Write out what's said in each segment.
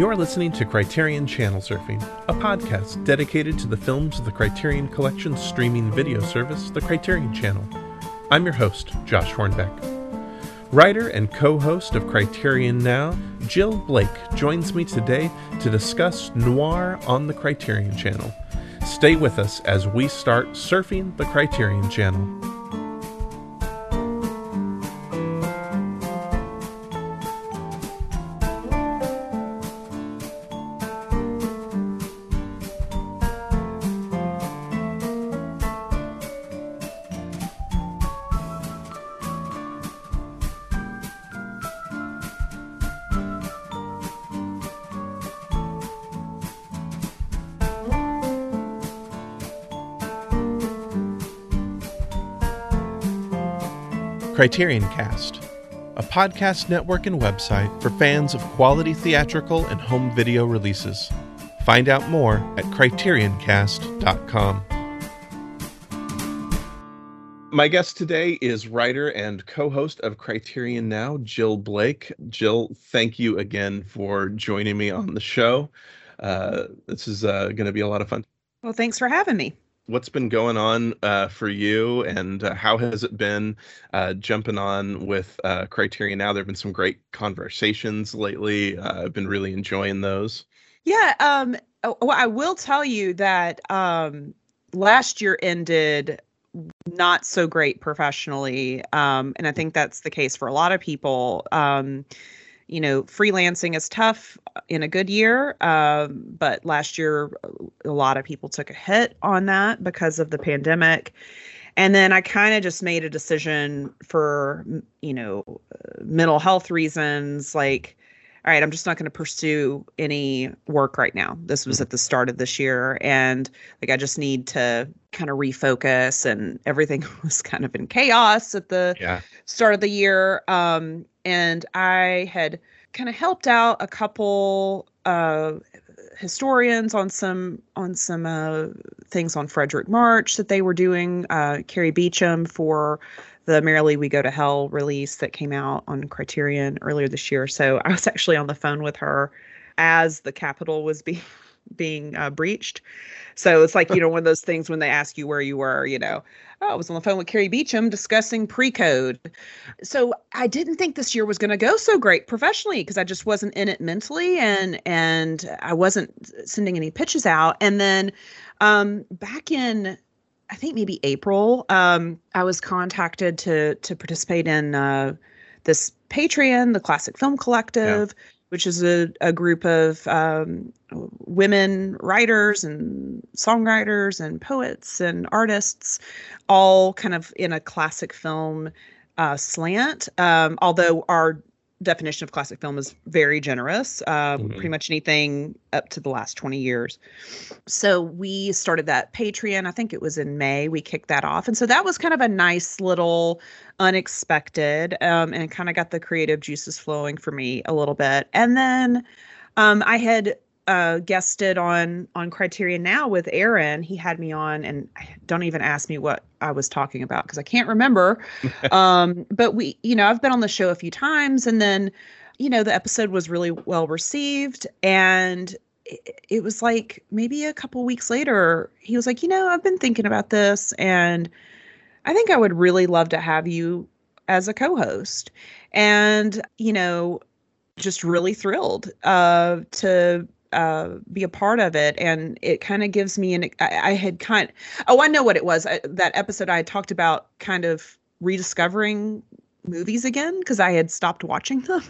You're listening to Criterion Channel Surfing, a podcast dedicated to the films of the Criterion Collection's streaming video service, the Criterion Channel. I'm your host, Josh Hornbeck. Writer and co host of Criterion Now, Jill Blake joins me today to discuss noir on the Criterion Channel. Stay with us as we start surfing the Criterion Channel. Criterion Cast, a podcast network and website for fans of quality theatrical and home video releases. Find out more at criterioncast.com. My guest today is writer and co host of Criterion Now, Jill Blake. Jill, thank you again for joining me on the show. Uh, this is uh, going to be a lot of fun. Well, thanks for having me what's been going on uh, for you and uh, how has it been uh, jumping on with uh, Criterion now? There have been some great conversations lately. Uh, I've been really enjoying those. Yeah. Um, well, I will tell you that um, last year ended not so great professionally. Um, and I think that's the case for a lot of people. Um, you know, freelancing is tough uh, in a good year, um, but last year uh, a lot of people took a hit on that because of the pandemic. And then I kind of just made a decision for, you know, uh, mental health reasons, like, all right, I'm just not going to pursue any work right now. This was mm-hmm. at the start of this year. And like, I just need to kind of refocus. And everything was kind of in chaos at the yeah. start of the year. Um, and I had kind of helped out a couple uh, historians on some on some uh, things on Fredric March that they were doing. Uh, Cari Beauchamp for the Merrily We Go to Hell release that came out on Criterion earlier this year. So I was actually on the phone with her as the Capitol was being being uh, breached. So it's like, you know, one of those things when they ask you where you were, you know, oh, I was on the phone with Cari Beauchamp discussing pre code. So I didn't think this year was going to go so great professionally because I just wasn't in it mentally and, and I wasn't sending any pitches out. And then um, back in, I think maybe April, um, I was contacted to, to participate in uh, this Patreon, the Classic Film Collective. Yeah which is a, a group of um, women writers and songwriters and poets and artists, all kind of in a classic film uh, slant. Um, although our definition of classic film is very generous, um, mm-hmm. pretty much anything up to the last 20 years. So we started that Patreon, I think it was in May, we kicked that off. And so that was kind of a nice little unexpected um, and kind of got the creative juices flowing for me a little bit. And then um, I had uh, guested on on Criterion Now with Aaron. He had me on, and don't even ask me what I was talking about because I can't remember. um, but we, you know, I've been on the show a few times, and then, you know, the episode was really well received, and it, it was like maybe a couple weeks later, he was like, you know, I've been thinking about this, and I think I would really love to have you as a co-host, and you know, just really thrilled uh, to uh, be a part of it and it kind of gives me an I, I, had kind oh i know what it was I, that episode i talked about kind of rediscovering movies again because i had stopped watching them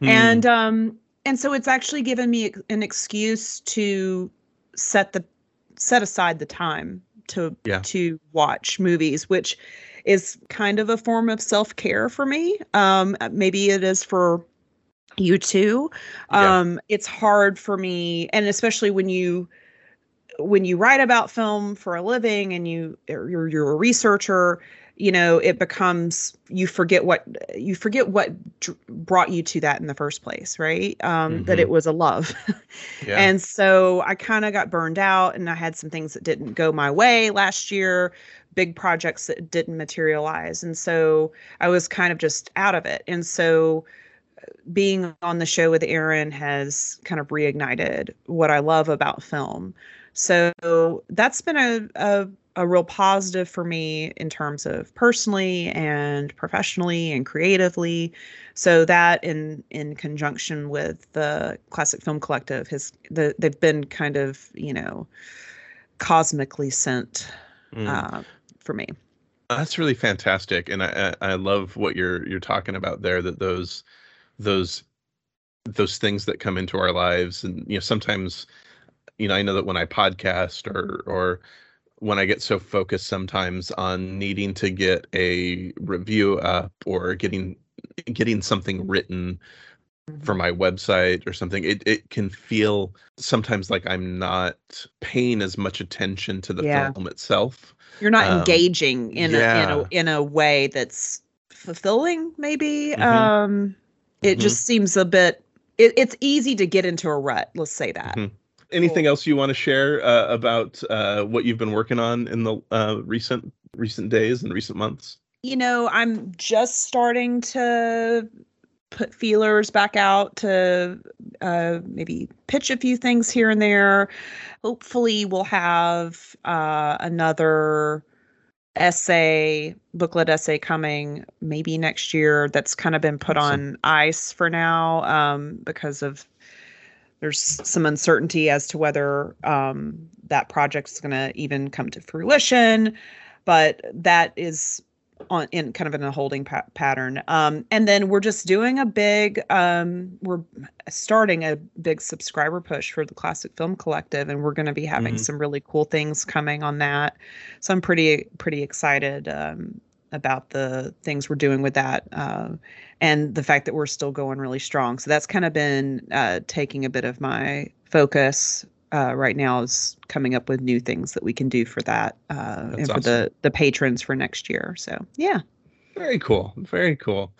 mm. and um and so it's actually given me an excuse to set the set aside the time to yeah. to watch movies which is kind of a form of self-care for me um maybe it is for you too um yeah. it's hard for me and especially when you when you write about film for a living and you you're you're a researcher you know it becomes you forget what you forget what dr- brought you to that in the first place right um mm-hmm. that it was a love yeah. and so i kind of got burned out and i had some things that didn't go my way last year big projects that didn't materialize and so i was kind of just out of it and so being on the show with Aaron has kind of reignited what I love about film. So that's been a, a, a real positive for me in terms of personally and professionally and creatively. So that in in conjunction with the Classic Film Collective has the they've been kind of you know cosmically sent mm. uh, for me. That's really fantastic, and I I love what you're you're talking about there. That those those those things that come into our lives, and you know sometimes, you know I know that when I podcast or or when I get so focused sometimes on needing to get a review up or getting getting something written for mm-hmm. my website or something it, it can feel sometimes like i'm not paying as much attention to the yeah. film itself you're not um, engaging in yeah. a in a in a way that's fulfilling maybe mm-hmm. um it mm-hmm. just seems a bit it, it's easy to get into a rut let's say that mm-hmm. anything cool. else you want to share uh, about uh, what you've been working on in the uh, recent recent days and recent months you know i'm just starting to put feelers back out to uh, maybe pitch a few things here and there. Hopefully, we'll have uh, another essay, booklet essay coming maybe next year that's kind of been put on ice for now um, because of there's some uncertainty as to whether um, that project's going to even come to fruition. But that is on in kind of in a holding pa- pattern. Um, and then we're just doing a big, um, we're starting a big subscriber push for the Classic Film Collective, and we're going to be having mm-hmm. some really cool things coming on that. So I'm pretty pretty excited um, about the things we're doing with that, uh, and the fact that we're still going really strong. So that's kind of been uh, taking a bit of my focus uh, right now is coming up with new things that we can do for that uh, and for awesome. the the patrons for next year. So yeah, very cool, very cool.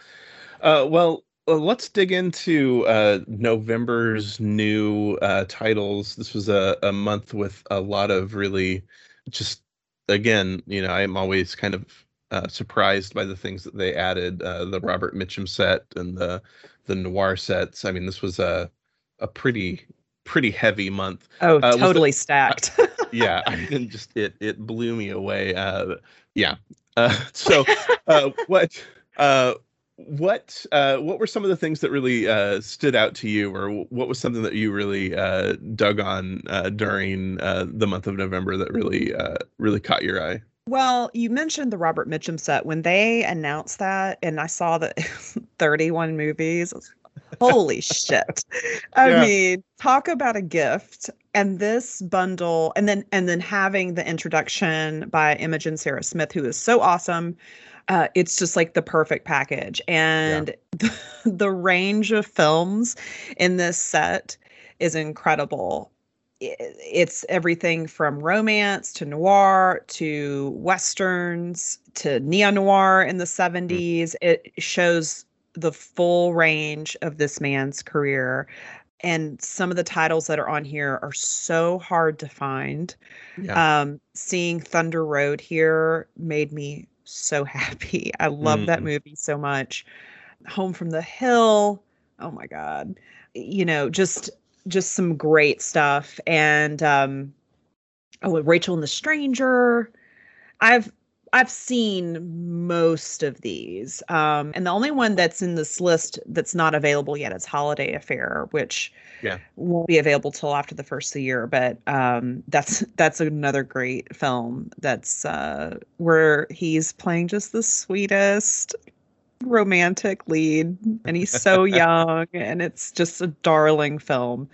Uh, well, uh, let's dig into uh, November's new uh, titles. This was a, a month with a lot of really just again, you know, I'm always kind of uh, surprised by the things that they added. Uh, the Robert Mitchum set and the the noir sets. I mean, this was a a pretty pretty heavy month. Oh, uh, totally the, stacked. uh, yeah, I mean, just it it blew me away. Uh, yeah. Uh, so, uh, what uh, what uh, what were some of the things that really uh, stood out to you, or what was something that you really uh, dug on uh, during uh, the month of November that really uh, really caught your eye? Well, you mentioned the Robert Mitchum set when they announced that, and I saw that 31 movies. Holy shit. I yeah. mean, talk about a gift. And this bundle, and then and then having the introduction by Imogen Sarah Smith, who is so awesome. Uh, it's just like the perfect package. And yeah. the, the range of films in this set is incredible it's everything from romance to noir to westerns to neo noir in the 70s. Mm. It shows the full range of this man's career and some of the titles that are on here are so hard to find. Yeah. Um, seeing Thunder Road here made me so happy. I love mm. that movie so much. Home from the Hill. Oh my god. You know, just just some great stuff. And um oh, Rachel and the Stranger. I've I've seen most of these. Um, and the only one that's in this list that's not available yet is Holiday Affair, which yeah. won't be available till after the first of the year. But um, that's that's another great film. That's uh, where he's playing just the sweetest romantic lead, and he's so young, and it's just a darling film.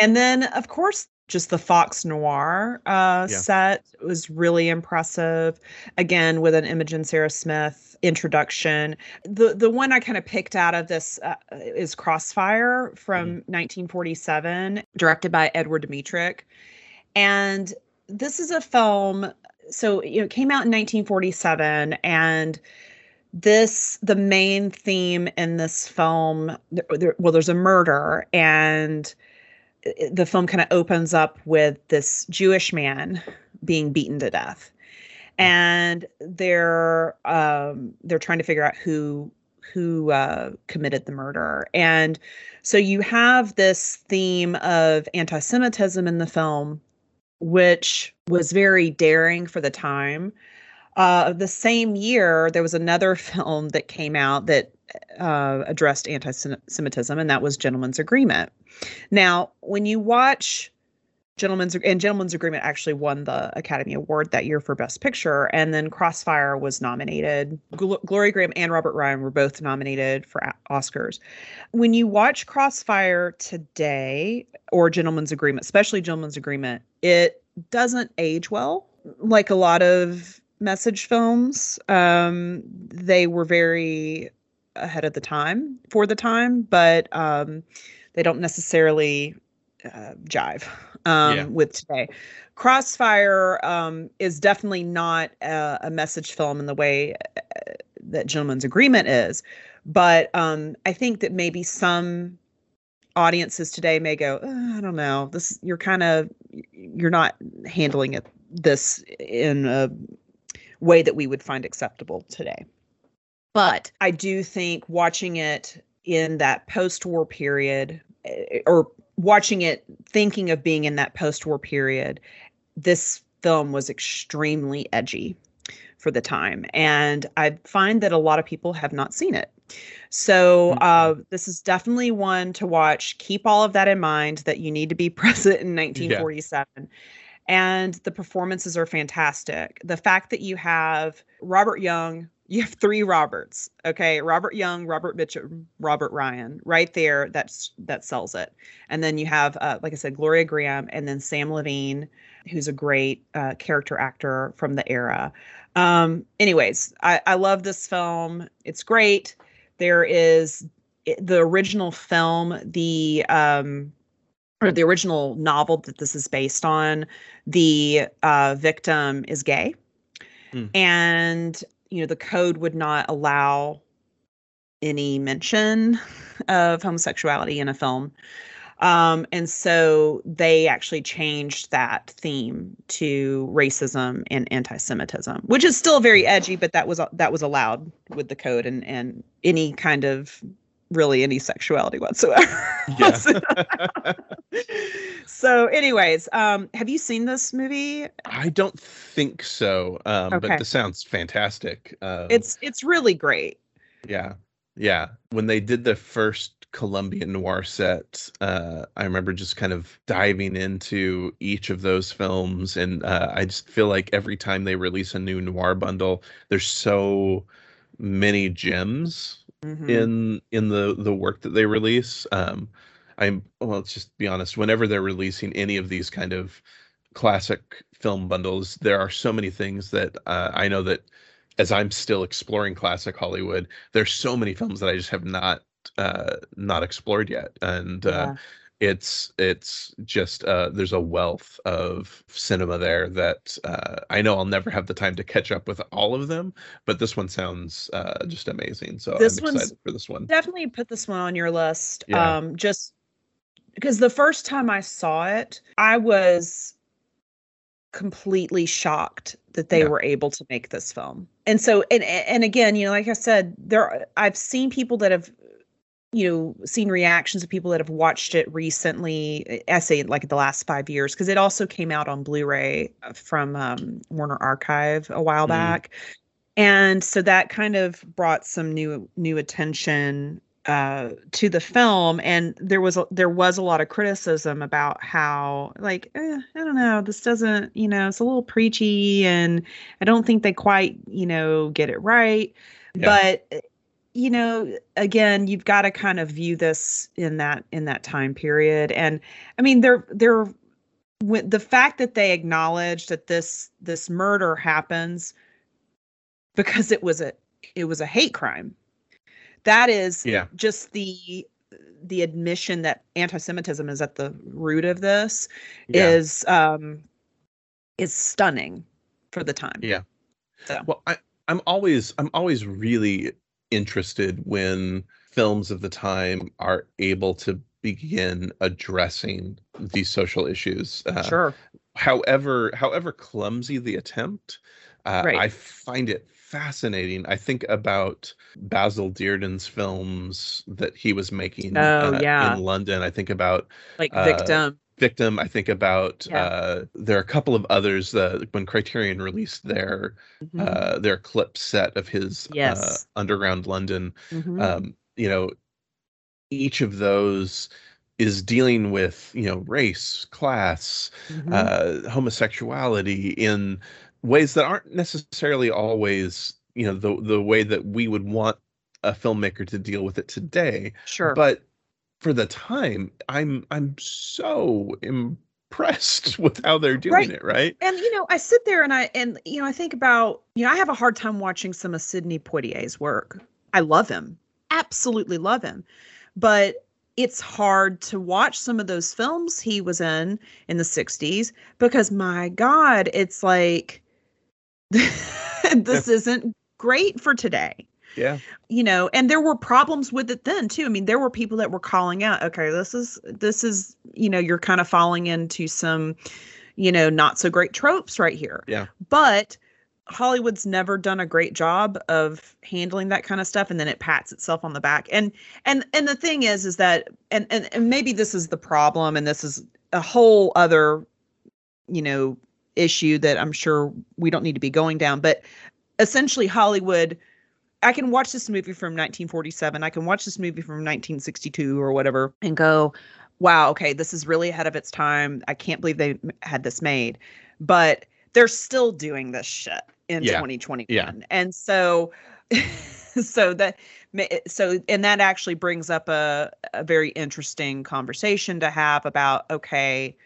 And then, of course, just the Fox Noir uh, yeah. set was really impressive. Again, with an Imogen Sarah Smith introduction. The the one I kind of picked out of this uh, is Crossfire from mm. 1947, directed by Edward Dmytryk, and this is a film. So you know, it came out in 1947, and this the main theme in this film. There, there, well, there's a murder and the film kind of opens up with this Jewish man being beaten to death, and they're um, they're trying to figure out who who uh, committed the murder. And so you have this theme of anti-Semitism in the film, which was very daring for the time. Uh, the same year, there was another film that came out that uh, addressed anti-Semitism, and that was Gentleman's Agreement. Now, when you watch Gentleman's and Gentleman's Agreement actually won the Academy Award that year for Best Picture, and then Crossfire was nominated. Gl- Gloria Grahame and Robert Ryan were both nominated for a- Oscars. When you watch Crossfire today or Gentleman's Agreement, especially Gentleman's Agreement, it doesn't age well. Like a lot of message films, um, they were very ahead of the time for the time, but um, they don't necessarily uh, jive um, yeah. with today. Crossfire um, is definitely not a, a, message film in the way uh, that Gentleman's Agreement is, but um, I think that maybe some audiences today may go, oh, I don't know, this you're kind of you're not handling it this in a way that we would find acceptable today. But I do think watching it in that post-war period eh, or watching it thinking of being in that post-war period this film was extremely edgy for the time and i find that a lot of people have not seen it so mm-hmm. uh, this is definitely one to watch keep all of that in mind that you need to be present in 1947 yeah. And the performances are fantastic the fact that you have robert young you have three Roberts. Okay, Robert Young, Robert Mitchum, Robert Ryan, right there. That's that sells it. And then you have, uh, like I said, Gloria Grahame, and then Sam Levene, who's a great uh, character actor from the era. Um, anyways, I, I love this film. It's great. There is the original film, the um, or the original novel that this is based on. The uh, victim is gay. Mm. And you know the code would not allow any mention of homosexuality in a film um, and so they actually changed that theme to racism and anti-Semitism, which is still very edgy, but that was that was allowed with the code and and any kind of really any sexuality whatsoever. Yeah. so, anyways, um, have you seen this movie? I don't think so. Um, okay. but this sounds fantastic. Um, it's it's really great. Yeah. Yeah. When they did the first Colombian noir set, uh, I remember just kind of diving into each of those films. And uh, I just feel like every time they release a new noir bundle, there's so many gems mm-hmm. in in the the work that they release. Um, I'm well, let's just be honest. Whenever they're releasing any of these kind of classic film bundles, there are so many things that uh, I know that as I'm still exploring classic Hollywood, there's so many films that I just have not uh, not explored yet, and uh, yeah. uh, it's it's just uh, there's a wealth of cinema there that uh, I know I'll never have the time to catch up with all of them, but this one sounds uh, just amazing. So this I'm excited for this one. Definitely put this one on your list. Yeah. Um, just because the first time I saw it, I was completely shocked that they yeah. were able to make this film. And so and and again, you know, like I said, there I've seen people that have you know seen reactions of people that have watched it recently i say like the last five years because it also came out on blu-ray uh, from um, warner archive a while mm. back and so that kind of brought some new new attention uh, to the film and there was a, there was a lot of criticism about how like eh, i don't know this doesn't you know it's a little preachy and i don't think they quite you know get it right yeah. but you know again you've got to kind of view this in that in that time period and i mean they're they're the fact that they acknowledge that this this murder happens because it was a it was a hate crime that is yeah. just the the admission that anti-semitism is at the root of this yeah. is um is stunning for the time yeah so. well i i'm always i'm always really interested when films of the time are able to begin addressing these social issues. Uh, sure. However, however clumsy the attempt, uh, right. I find it fascinating. I think about Basil Dearden's films that he was making Oh, uh, yeah. in London. I think about Like uh, victim. Victim. I think about Yeah. uh, there are a couple of others that when Criterion released their Mhm. uh, their clip set of his uh, Yes. Underground London. Mhm. Um, you know, each of those is dealing with you know race, class, Mhm. uh, homosexuality in ways that aren't necessarily always you know the the way that we would want a filmmaker to deal with it today sure. but for the time i'm i'm so impressed with how they're doing Right. it right? And you know, I sit there and I and you know, I think about you know, I have a hard time watching some of Sidney Poitier's work. I love him, absolutely love him, but it's hard to watch some of those films he was in in the '60s because my God, it's like this isn't great for today yeah. You know and there were problems with it then too. I mean there were people that were calling out okay this is this is you know you're kind of falling into some you know not so great tropes right here. Yeah. but hollywood's never done a great job of handling that kind of stuff and then it pats itself on the back. And and and the thing is is that and and, and maybe this is the problem and this is a whole other you know issue that i'm sure we don't need to be going down but essentially hollywood I can watch this movie from 1947. I can watch this movie from 1962 or whatever and go, wow, okay, this is really ahead of its time. I can't believe they had this made. But they're still doing this shit in Yeah. 2021. Yeah. And so so that so and that actually brings up a a very interesting conversation to have about okay,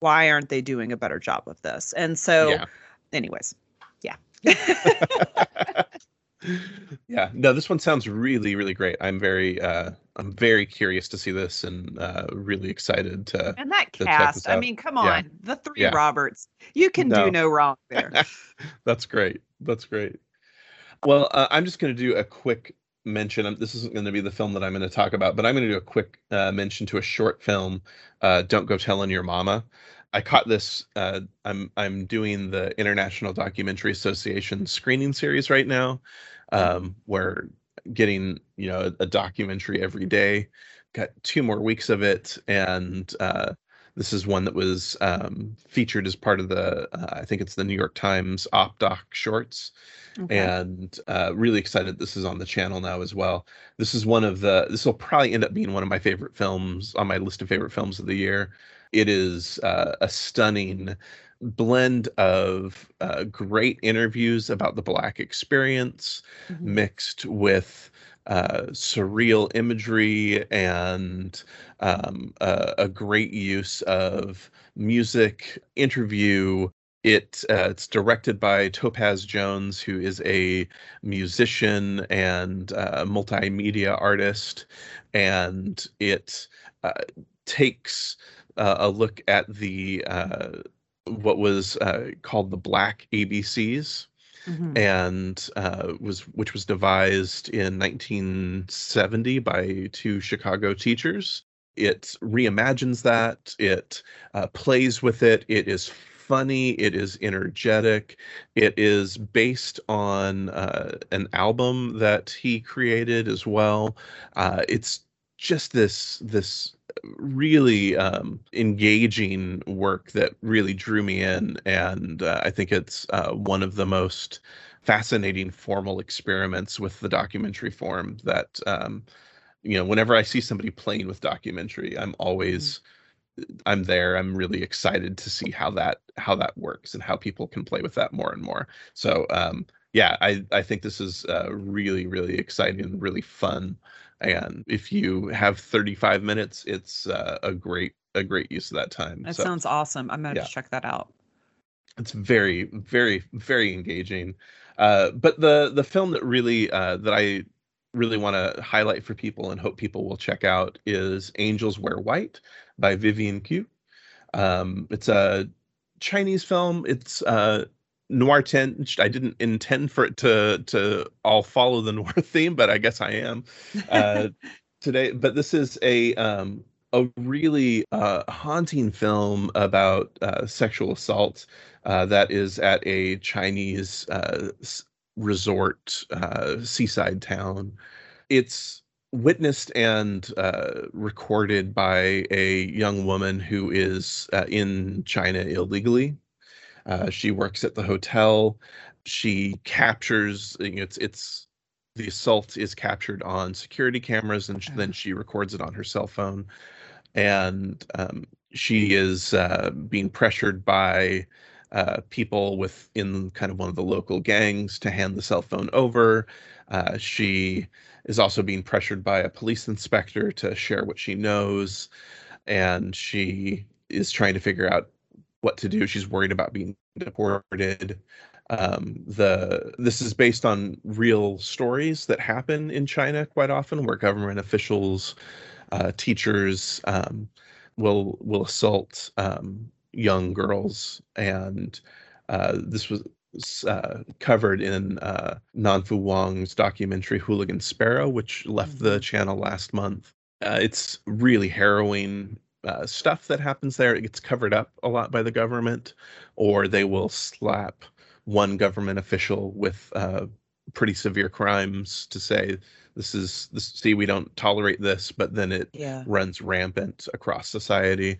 why aren't they doing a better job of this? And so yeah anyways, yeah. yeah no this one sounds really really great i'm very uh i'm very curious to see this and uh really excited to And that to cast, I mean, come Yeah. on, the three Yeah. Roberts, you can No. do no wrong there. That's great. That's great. Well, uh, I'm just going to do a quick mention. Um, This isn't going to be the film that I'm going to talk about, but I'm going to do a quick uh, mention to a short film, uh, "Don't Go Telling Your Mama." I caught this. Uh, I'm I'm doing the International Documentary Association screening series right now, um, where getting you know a, a documentary every day. Got two more weeks of it, and uh, this is one that was um, featured as part of the, uh, I think it's the New York Times Op Doc Shorts, Okay. and uh, really excited this is on the channel now as well. This is one of the, this will probably end up being one of my favorite films on my list of favorite films of the year. It is uh, a stunning blend of uh, great interviews about the Black experience, Mhm. mixed with uh, surreal imagery and um, a, a great use of music, interview. It uh, it's directed by Topaz Jones, who is a musician and uh, multimedia artist, and it uh, takes uh, a look at the uh, what was uh, called the Black ABCs Mhm. and uh, was which was devised in 1970 by two Chicago teachers. It reimagines that. It uh, plays with it. It is funny. It is energetic. It is based on uh, an album that he created as well. Uh, it's just this this really um, engaging work that really drew me in, and uh, I think it's uh, one of the most fascinating formal experiments with the documentary form that um, you know whenever i see somebody playing with documentary i'm always i'm there i'm really excited to see how that how that works and how people can play with that more and more. So um yeah i i think this is uh, really really exciting and really fun and if you have 35 minutes it's uh, a great a great use of that time That so sounds awesome. I'm gonna yeah. check that out. it's very very very engaging uh but the the film that really uh that i really want to highlight for people and hope people will check out is angels wear white by Vivian Qu um it's a chinese film it's uh noir tinged i didn't intend for it to to all follow the noir theme but i guess i am uh today but this is a um a really uh haunting film about uh sexual assault uh that is at a chinese uh resort uh, seaside town. It's witnessed and uh, recorded by a young woman who is uh, in China illegally. Uh, she works at the hotel. She captures it's it's the assault is captured on security cameras and then she records it on her cell phone and um, she is uh, being pressured by uh, people within kind of one of the local gangs to hand the cell phone over. Uh, she is also being pressured by a police inspector to share what she knows, and she is trying to figure out what to do. She's worried about being deported. Um, the this is based on real stories that happen in China quite often, where government officials, uh, teachers um, will will assault um, young girls, and uh, this was uh, covered in uh, Nanfu Wang's documentary Hooligan Sparrow, which left mm-hmm. the channel last month. Uh, it's really harrowing uh, stuff that happens there. It gets covered up a lot by the government, or they will slap one government official with uh, pretty severe crimes to say this is this see we don't tolerate this but then it yeah. runs rampant across society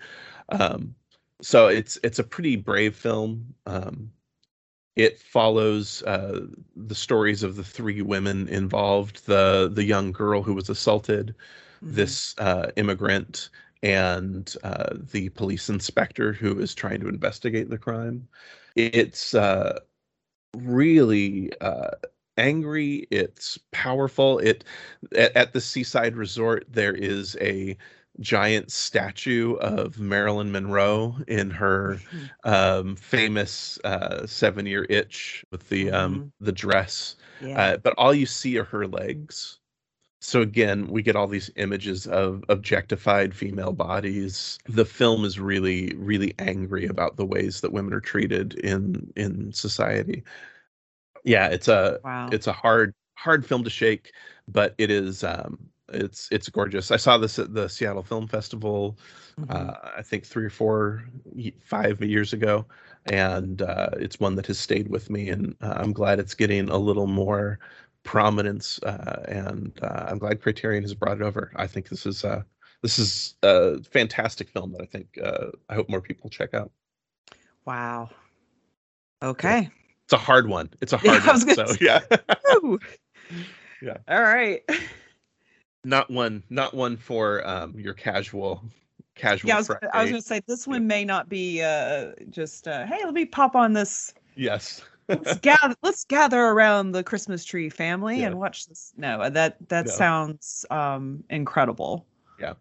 um, so it's it's a pretty brave film um, it follows uh, the stories of the three women involved the the young girl who was assaulted mm-hmm. this uh, immigrant and uh, the police inspector who is trying to investigate the crime it's uh, really uh, angry it's powerful it at, at, the seaside resort there is a giant statue of marilyn monroe in her mm-hmm. um, famous uh, seven year itch with the um, mm-hmm. the dress yeah. uh, but all you see are her legs so again we get all these images of objectified female bodies the film is really really angry about the ways that women are treated in in society yeah, it's a wow. it's a hard hard film to shake, but it is um it's it's gorgeous. I saw this at the Seattle Film Festival, mm-hmm. uh, I think three or four, five years ago, and uh, it's one that has stayed with me, and uh, I'm glad it's getting a little more prominence, uh, and uh, I'm glad Criterion has brought it over. I think this is uh, this is a fantastic film that I think I hope more people check out. Wow. Okay. Yeah it's a hard one. It's a hard yeah, one. So yeah. yeah. All right. Not one. Not one for um, your casual. Casual. Yeah, I was, I was, gonna say this one may not be uh, just uh, hey, let me pop on this. Yes. Let's gather. Let's gather around the Christmas tree family yeah. and watch this. No, that that no. sounds um, incredible. Yeah.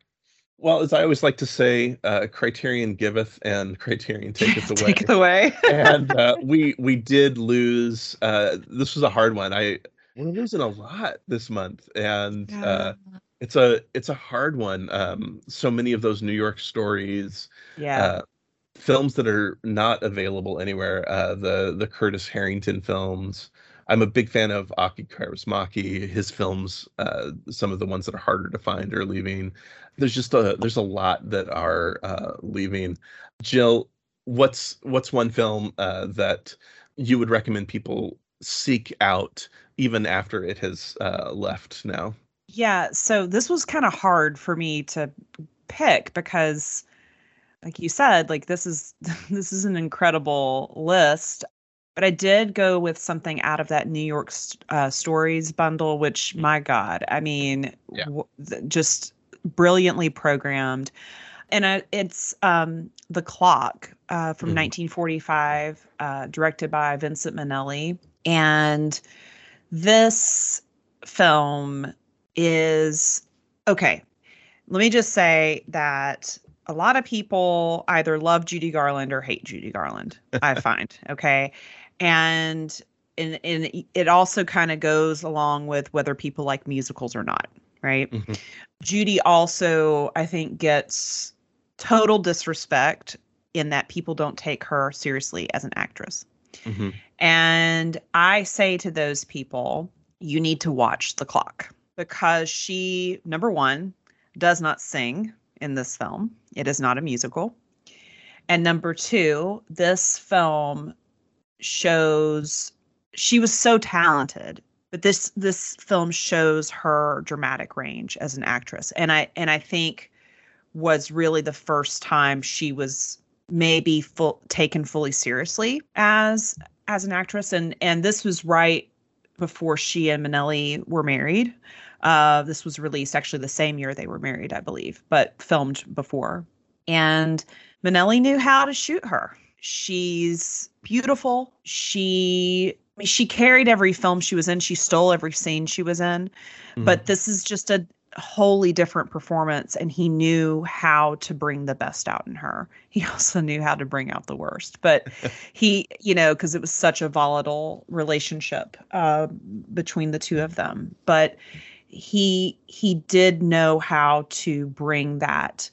Well, as I always like to say, uh, Criterion giveth and Criterion taketh away. Take it away. and uh, we we did lose. Uh, this was a hard one. I we're losing a lot this month, and uh, it's a it's a hard one. Um, so many of those New York stories. Yeah. Films that are not available anywhere. Uh, the the Curtis Harrington films. I'm a big fan of Aki Kaurismäki. His films, uh, some of the ones that are harder to find are leaving. There's just a there's a lot that are uh, leaving. Jill, what's what's one film uh, that you would recommend people seek out even after it has uh, left now? Yeah, so this was kind of hard for me to pick because like you said like this is this is an incredible list but I did go with something out of that New York uh, Stories bundle, which, my God, I mean, yeah. w- just brilliantly programmed. And I, it's um, The Clock uh, from mm 1945, uh, directed by Vincent Minnelli. And this film is okay. Let me just say that a lot of people either love Judy Garland or hate Judy Garland, I find. Okay and and, and it also kind of goes along with whether people like musicals or not right mm-hmm. judy also i think gets total disrespect in that people don't take her seriously as an actress mm-hmm. and i say to those people you need to watch the clock because she number one does not sing in this film. It is not a musical. And number two this film shows she was so talented but this this film shows her dramatic range as an actress. And i and i think was really the first time she was maybe full taken fully seriously as as an actress. And and this was right before she and Minnelli were married. Uh, this was released actually the same year they were married, I believe, but filmed before. And Minnelli knew how to shoot her. She's beautiful. She she carried every film she was in. She stole every scene she was in. Mm. But this is just a wholly different performance and he knew how to bring the best out in her. He also knew how to bring out the worst. But he, you know, because it was such a volatile relationship uh, between the two of them. But he he did know how to bring that.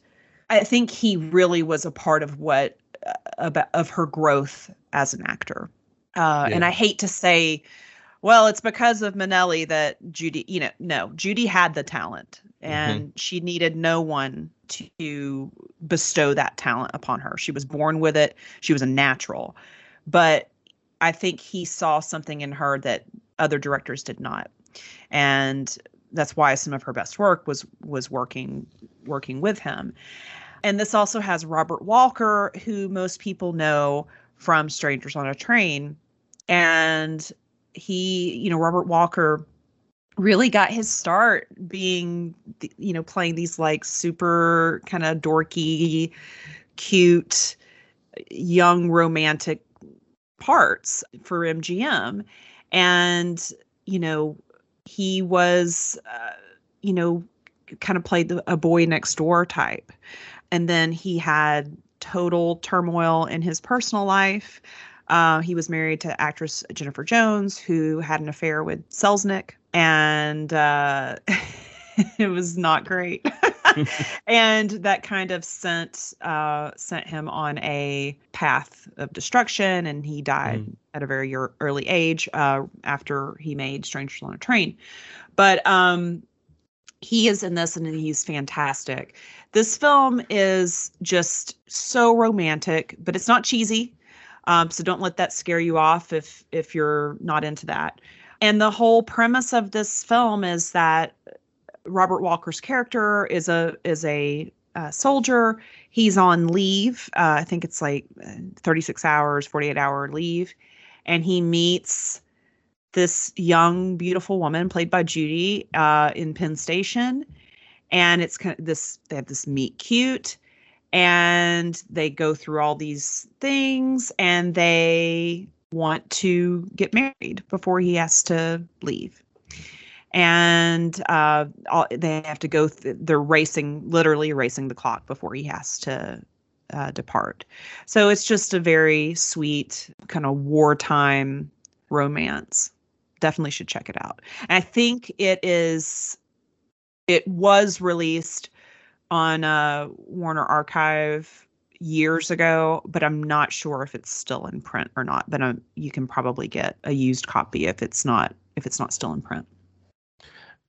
I think he really was a part of what uh, about of her growth as an actor. Uh, yeah. And I hate to say well, it's because of Minnelli that Judy, you know, no, Judy had the talent mm-hmm. and mm-hmm. she needed no one to bestow that talent upon her. She was born with it, she was a natural. But I think he saw something in her that other directors did not. And that's why some of her best work was was working working with him. And this also has Robert Walker, who most people know from Strangers on a Train. And he, you know, Robert Walker really got his start being, you know, playing these like super kind of dorky, cute, young romantic parts for MGM. And, you know, he was, uh, you know, kind of played the, a boy next door type. And then he had total turmoil in his personal life. Uh, he was married to actress Jennifer Jones, who had an affair with Selznick, and uh, it was not great. and that kind of sent uh, sent him on a path of destruction, and he died mm. at a very early age uh, after he made Strangers on a Train. But um, he is in this, and he's fantastic. This film is just so romantic, but it's not cheesy. Um, so don't let that scare you off if if you're not into that. And the whole premise of this film is that Robert Walker's character is a is a, a soldier. He's on leave. Uh, I think it's like uh, 36 hours, 48 hour leave, and he meets this young, beautiful woman played by Judy uh, in Penn Station, and it's kind of this. They have this meet cute, and they go through all these things and they want to get married before he has to leave and uh, all, they have to go th- they're racing literally racing the clock before he has to uh, depart so it's just a very sweet kind of wartime romance definitely should check it out and i think it is it was released on uh, Warner Archive years ago, but I'm not sure if it's still in print or not. But um, you can probably get a used copy if it's not if it's not still in print.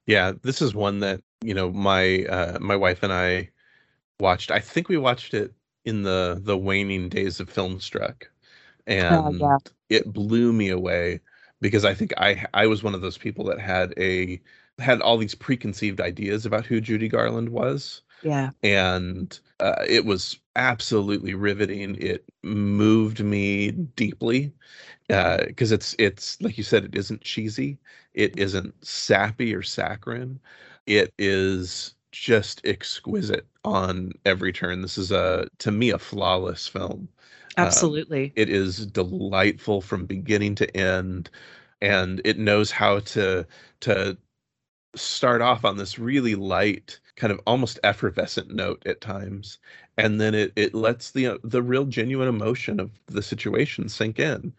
Yeah, this is one that you know my uh, my wife and I watched. I think we watched it in the the waning days of Filmstruck, and uh, yeah. it blew me away because I think I I was one of those people that had a had all these preconceived ideas about who Judy Garland was yeah. And uh, it was absolutely riveting. It moved me deeply because uh, it's it's like you said, it isn't cheesy. It isn't sappy or saccharine. It is just exquisite on every turn. This is a to me a flawless film. Um, Absolutely. Um, it is delightful from beginning to end and it knows how to to start off on this really light kind of almost effervescent note at times and then it it lets the uh, the real genuine emotion of the situation sink in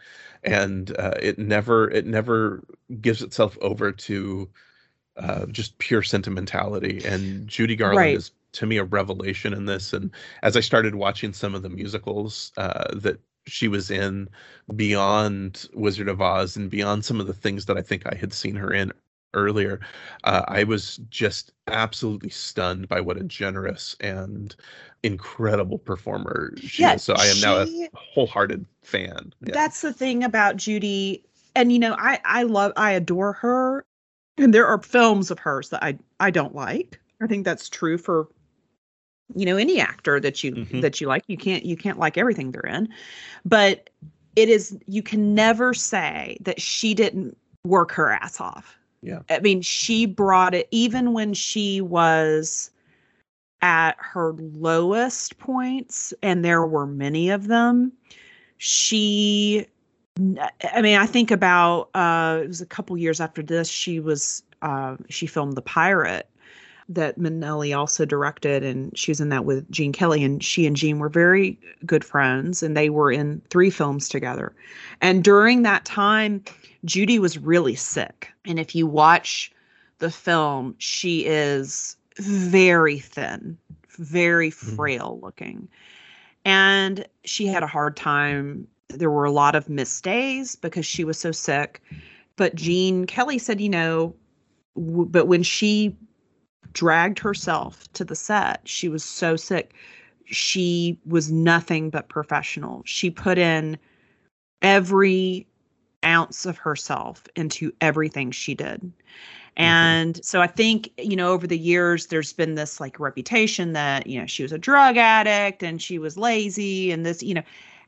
and uh, it never it never gives itself over to uh, just pure sentimentality and Judy Garland right. is to me a revelation in this and as I started watching some of the musicals uh, that she was in beyond Wizard of Oz and beyond some of the things that I think I had seen her in earlier, uh, I was just absolutely stunned by what a generous and incredible performer she yeah, is. So I am she, now a wholehearted fan. Yeah. That's the thing about Judy. and you know, I I love I adore her, and there are films of hers that I I don't like. I think that's true for you know any actor that you mm-hmm. that you like. You can't you can't like everything they're in, but it is you can never say that she didn't work her ass off. Yeah. I mean, she brought it even when she was at her lowest points, and there were many of them. She, I mean, I think about uh, it was a couple years after this. She was uh, she filmed The Pirate that Minnelli also directed, and she was in that with Gene Kelly. And she and Gene were very good friends, and they were in three films together. And during that time, Judy was really sick. And if you watch the film, she is very thin, very mm-hmm. frail looking. And she had a hard time. There were a lot of missed days because she was so sick. But Gene Kelly said, you know, but when she dragged herself to the set, she was so sick. She was nothing but professional. She put in every ounce of herself into everything she did. Mm-hmm. And mm-hmm. so I think, you know, over the years, there's been this like reputation that, you know, she was a drug addict and she was lazy and this, you know,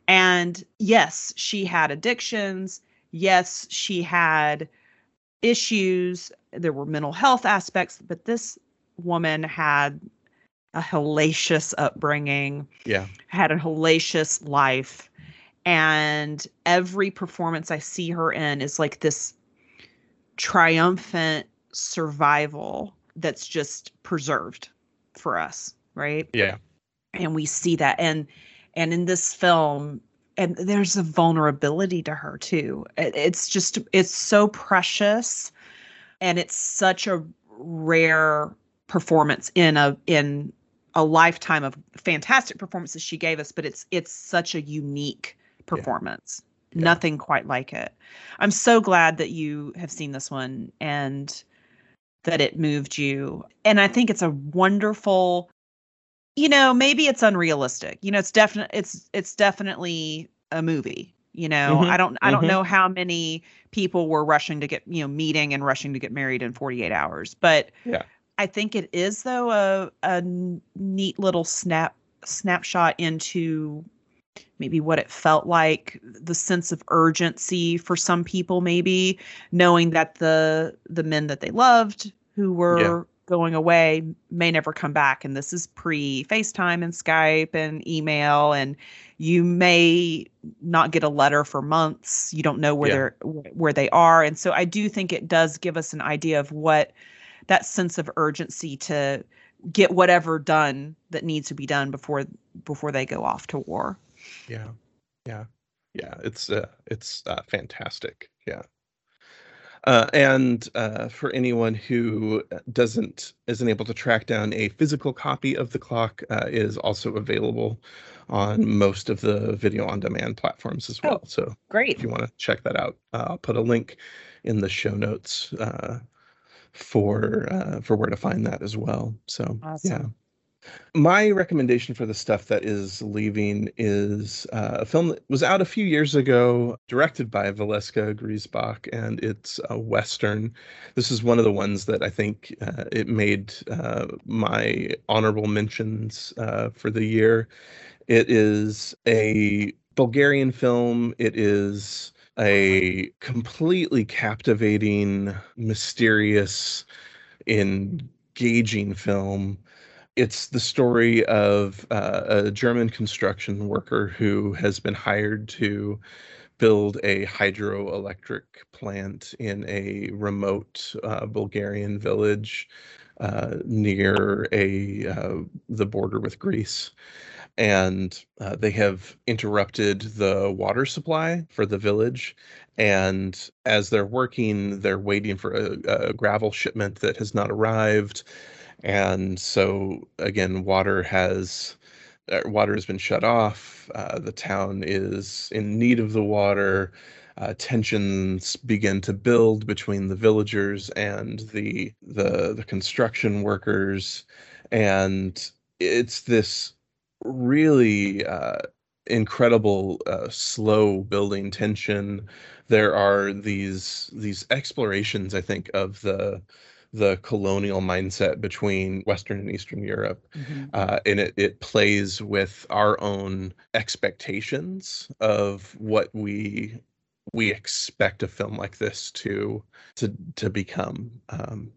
and yes, she had addictions. Yes, she had issues. There were mental health aspects, but this woman had a hellacious upbringing. Yeah. Had a hellacious life and every performance I see her in is like this triumphant survival that's just preserved for us, right? Yeah. And we see that and and in this film and there's a vulnerability to her too. It's just it's so precious and it's such a rare performance in a in a lifetime of fantastic performances she gave us, but it's it's such a unique performance. Yeah. Nothing quite like it. I'm so glad that you have seen this one and that it moved you. And I think it's a wonderful you know, maybe it's unrealistic. You know, it's definitely it's it's definitely a movie. You know, mm-hmm. I don't I don't mm-hmm. know how many people were rushing to get, you know, meeting and rushing to get married in 48 hours. But yeah. I think it is though a a neat little snap snapshot into maybe what it felt like the sense of urgency for some people maybe knowing that the the men that they loved who were yeah. going away may never come back and this is pre FaceTime and Skype and email and you may not get a letter for months you don't know where yeah. they're where they are and so I do think it does give us an idea of what that sense of urgency to get whatever done that needs to be done before before they go off to war. Yeah. Yeah. Yeah. It's uh, it's uh, fantastic. Yeah. Uh, and uh, for anyone who doesn't isn't able to track down a physical copy of the clock uh, is also available on most of the video on demand platforms as well. Oh, so great. if you want to check that out uh, i'll put a link in the show notes uh, for uh, for where to find that as well so awesome. yeah my recommendation for the stuff that is leaving is uh, a film that was out a few years ago, directed by Valeska Grisebach, and it's a Western. This is one of the ones that I think uh, it made uh, my honorable mentions uh, for the year. It is a Bulgarian film. It is a completely captivating, mysterious, engaging film it's the story of uh, a German construction worker who has been hired to build a hydroelectric plant in a remote uh, Bulgarian village uh, near a uh, the border with Greece. And uh, they have interrupted the water supply for the village. And as they're working, they're waiting for a, a gravel shipment that has not arrived and so again water has uh, water has been shut off uh, the town is in need of the water uh, tensions begin to build between the villagers and the the the construction workers and it's this really uh, incredible uh, slow building tension. There are these these explorations, I think, of the the colonial mindset between Western and Eastern Europe, mm-hmm. uh, and it it plays with our own expectations of what we we expect a film like this to to to become. Um,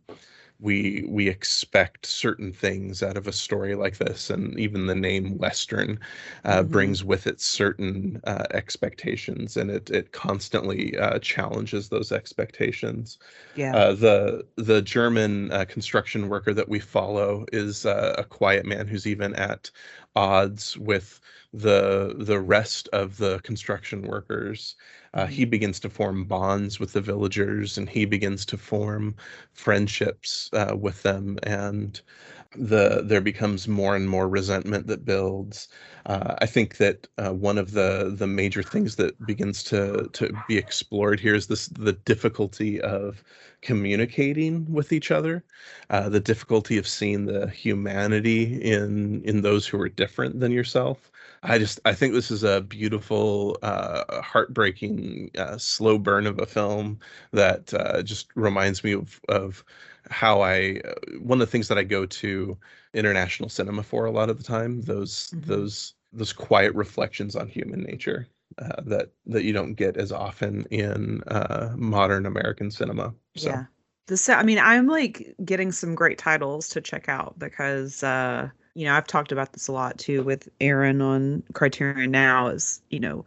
we we expect certain things out of a story like this and even the name western uh, mm-hmm. brings with it certain uh, expectations and it it constantly uh, challenges those expectations yeah uh, the the german uh, construction worker that we follow is uh, a quiet man who's even at odds with the the rest of the construction workers. Uh, he mm-hmm. begins to form bonds with the villagers and he begins to form friendships uh, with them and the there becomes more and more resentment that builds. Uh, i think that uh, one of the the major things that begins to to be explored here is this the difficulty of communicating with each other uh, the difficulty of seeing the humanity in in those who are different than yourself I just I think this is a beautiful, uh, heartbreaking, uh, slow burn of a film that uh, just reminds me of of how I uh, one of the things that I go to international cinema for a lot of the time those mm-hmm. those those quiet reflections on human nature uh, that that you don't get as often in uh, modern American cinema. So. Yeah. This, I mean, I'm like getting some great titles to check out because uh, you know, I've talked about this a lot too with Aaron on Criterion Now. Is you know,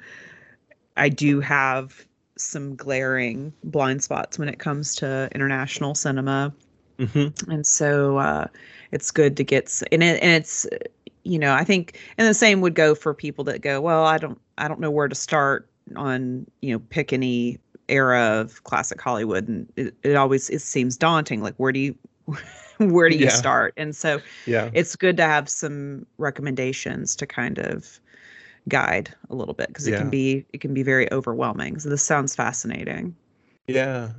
I do have some glaring blind spots when it comes to international cinema, mm-hmm. and so uh, it's good to get and it, and it's you know I think and the same would go for people that go well I don't I don't know where to start on you know pick any era of classic Hollywood and it, it always it seems daunting like where do you where do you yeah. start? And so yeah. it's good to have some recommendations to kind of guide a little bit because it yeah. can be it can be very overwhelming. So this sounds fascinating. Yeah.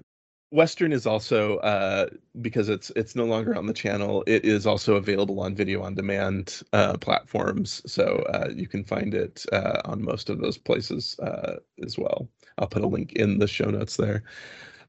Western is also uh, because it's it's no longer on the channel. It is also available on video on demand uh, platforms, so uh, you can find it uh, on most of those places uh, as well. I'll put a link in the show notes there.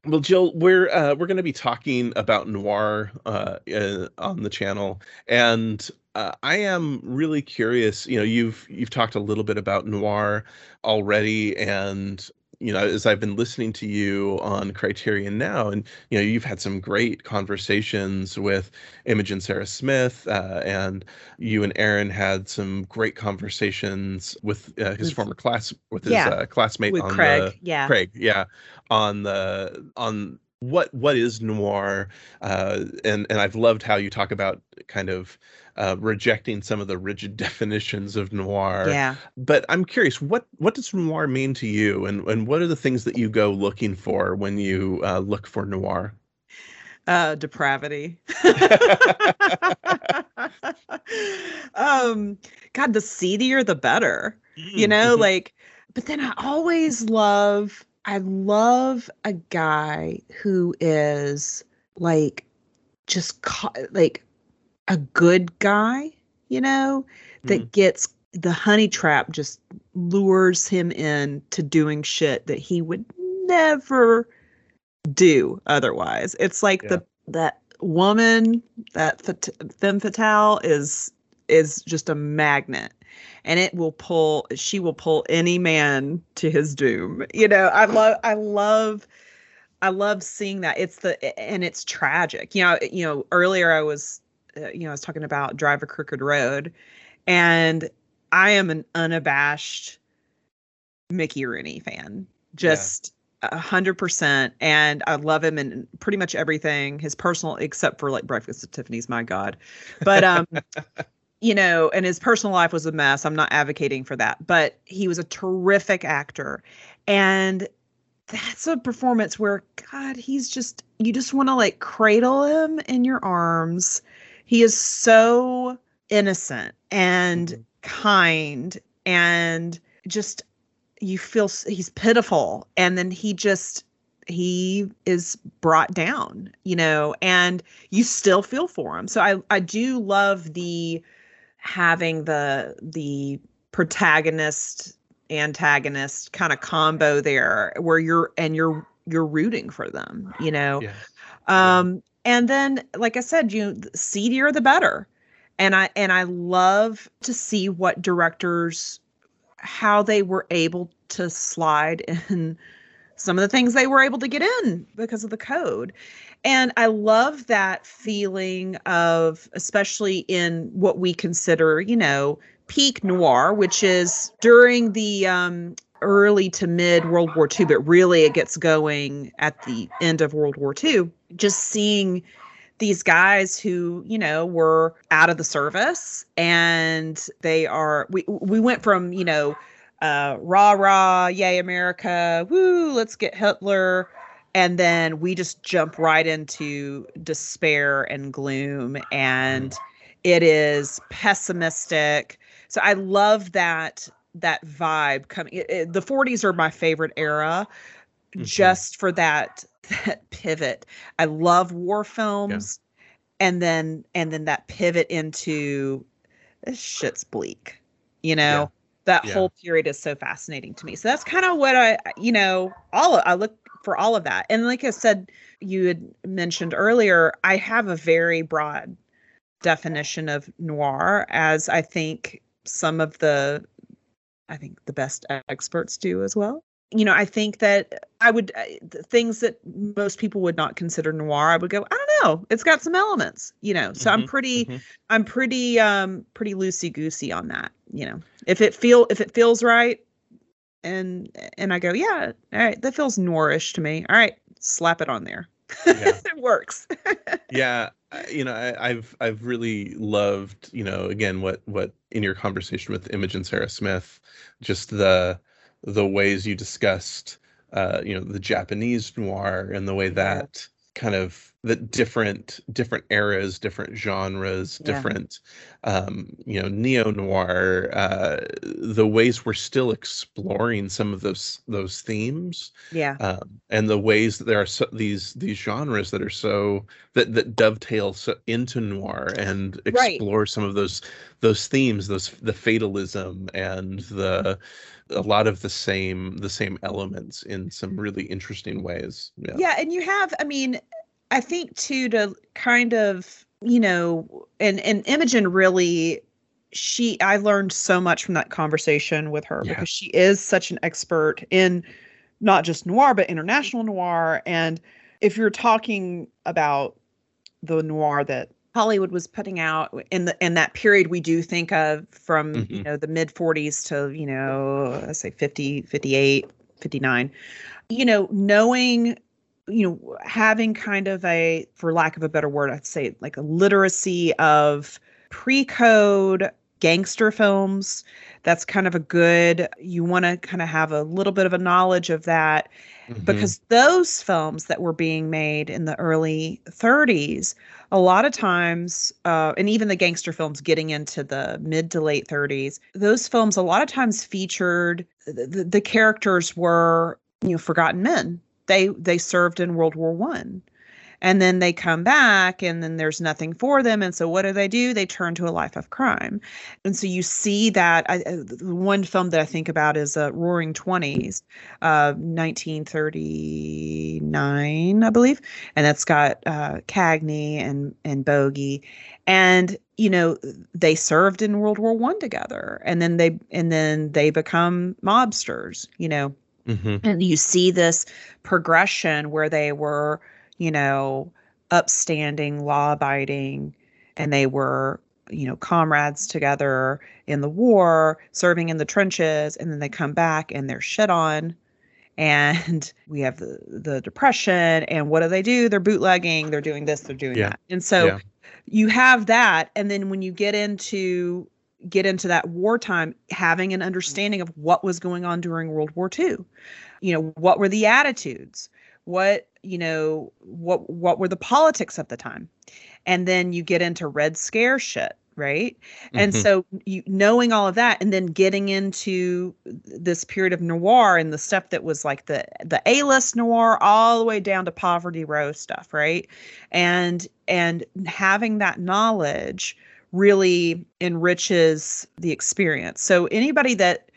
Well, Jill, we're uh, we're going to be talking about noir uh, uh, on the channel, and uh, I am really curious. You know, you've you've talked a little bit about noir already, and you know, as I've been listening to you on Criterion now, and you know, you've had some great conversations with Imogen Sarah Smith, uh, and you and Aaron had some great conversations with uh, his with, former class, with his yeah, uh, classmate with on Craig, the yeah, Craig, yeah, on the on what what is noir, uh, and and I've loved how you talk about kind of uh, rejecting some of the rigid definitions of noir. Yeah. But I'm curious, what what does noir mean to you, and and what are the things that you go looking for when you uh, look for noir? Uh, depravity. um, God, the seedier the better. You know, mm-hmm. like. But then I always love. I love a guy who is like just ca- like a good guy, you know, that mm. gets the honey trap just lures him in to doing shit that he would never do otherwise. It's like yeah. the that woman, that femme fatale is is just a magnet and it will pull she will pull any man to his doom. You know, I love I love I love seeing that. It's the and it's tragic. You know, you know, earlier I was uh, you know, I was talking about Drive a Crooked Road, and I am an unabashed Mickey Rooney fan. Just a hundred percent, and I love him in pretty much everything. His personal, except for like Breakfast at Tiffany's, my God, but um, you know, and his personal life was a mess. I'm not advocating for that, but he was a terrific actor, and that's a performance where God, he's just you just want to like cradle him in your arms he is so innocent and mm-hmm. kind and just you feel he's pitiful and then he just he is brought down you know and you still feel for him so i i do love the having the the protagonist antagonist kind of combo there where you're and you're you're rooting for them you know Yeah. um and then like i said you the seedier the better. And i and i love to see what directors how they were able to slide in some of the things they were able to get in because of the code. And i love that feeling of especially in what we consider you know peak noir which is during the um early to mid world war ii but really it gets going at the end of world war ii just seeing these guys who you know were out of the service and they are we we went from you know uh rah rah yay america woo let's get hitler. And then we just jump right into despair and gloom. And it is pessimistic. So i love that that vibe coming it, it- the 40s are my favorite era Mhm. just for that that pivot i love war films and then and then that pivot into this shit's bleak you know Yeah. that Yeah. whole period is so fascinating to me so that's kind of what i you know all i look for all of that and like i said you had mentioned earlier i have a very broad definition of noir as i think some of the i think the best experts do as well. You know i think that i would uh, things that most people would not consider noir i would go i don't know. It's got some elements you know? So i'm Mhm, pretty mhm. i'm pretty um pretty loosey goosey on that you know? If it feel if it feels right and and i go yeah all right that feels noirish to me. All right slap it on there Yeah. it works yeah you know I, i've i've really loved you know again what what in your conversation with imogen sarah smith just the the ways you discussed uh you know the japanese noir and the way that kind of the different different eras different genres Yeah. different um you know neo noir uh the ways we're still exploring some of those those themes yeah um, and the ways that there are so, these these genres that are so that that dovetail so, into noir and Right. explore some of those those themes those the fatalism and the a lot of the same the same elements in some really interesting ways. Yeah. Yeah and you have i mean i think too to kind of you know and and imogen really she i learned so much from that conversation with her Yeah. because she is such an expert in not just noir but international noir. And if you're talking about the noir that hollywood was putting out in the in that period we do think of from you Mhm. know the mid 40s to you know let's say 50 58 59 you know knowing you know having kind of a for lack of a better word i'd say like a literacy of pre-code gangster films that's kind of a good you want to kind of have a little bit of a knowledge of that Mhm. because those films that were being made in the early 30s a lot of times uh, and even the gangster films getting into the mid to late 30s those films a lot of times featured the, the, the characters were you know forgotten men they they served in world war one and then they come back and then there's nothing for them. And so what do they do? They turn to a life of crime. And so you see that I, I- one film that i think about is uh, roaring 20s uh, 1939 i believe. And that's got uh, cagney and and bogey and you know they served in world war one together. And then they and then they become mobsters you know. Mhm. and you see this progression where they were you know upstanding law abiding and they were you know comrades together in the war serving in the trenches and then they come back and they're shit on and we have the the depression and what do they do they're bootlegging they're doing this they're doing Yeah. that and so Yeah. you have that and then when you get into get into that wartime having an understanding of what was going on during world war ii you know what were the attitudes what you know what what were the politics of the time and then you get into red scare shit right and Mhm. so you knowing all of that and then getting into this period of noir and the stuff that was like the the a-list noir all the way down to poverty row stuff right and and having that knowledge really enriches the experience. So anybody that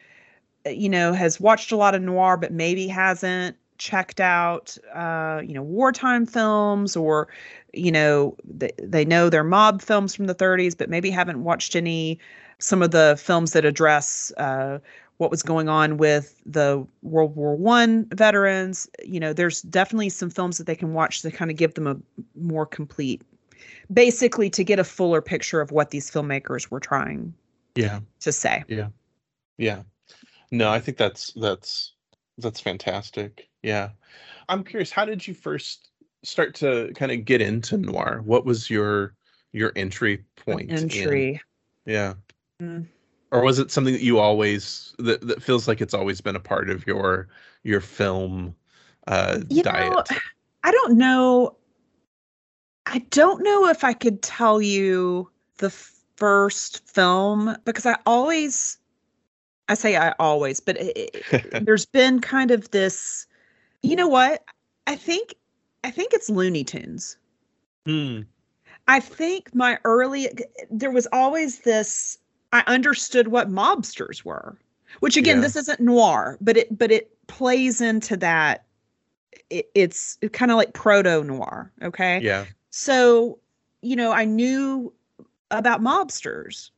you know has watched a lot of noir but maybe hasn't checked out uh, you know wartime films or you know they, they know their mob films from the 30s but maybe haven't watched any some of the films that address uh, what was going on with the world war one veterans. You know there's definitely some films that they can watch to kind of give them a more complete basically to get a fuller picture of what these filmmakers were trying yeah. to say. Yeah. Yeah. No i think that's that's that's fantastic. Yeah. I'm curious how did you first start to kind of get into noir? What was your your entry point entry. In? yeah. Mm. or was it something that you always that, that feels like it's always been a part of your your film uh you diet? Know, i don't know I don't know if I could tell you the first film because I always, I say I always, but it, it, there's been kind of this, you know what? I think, I think it's Looney Tunes. Hmm. I think my early, there was always this, I understood what mobsters were, which again, Yeah. this isn't noir, but it, but it plays into that. It, it's kind of like proto noir. Okay yeah so you know i knew about mobsters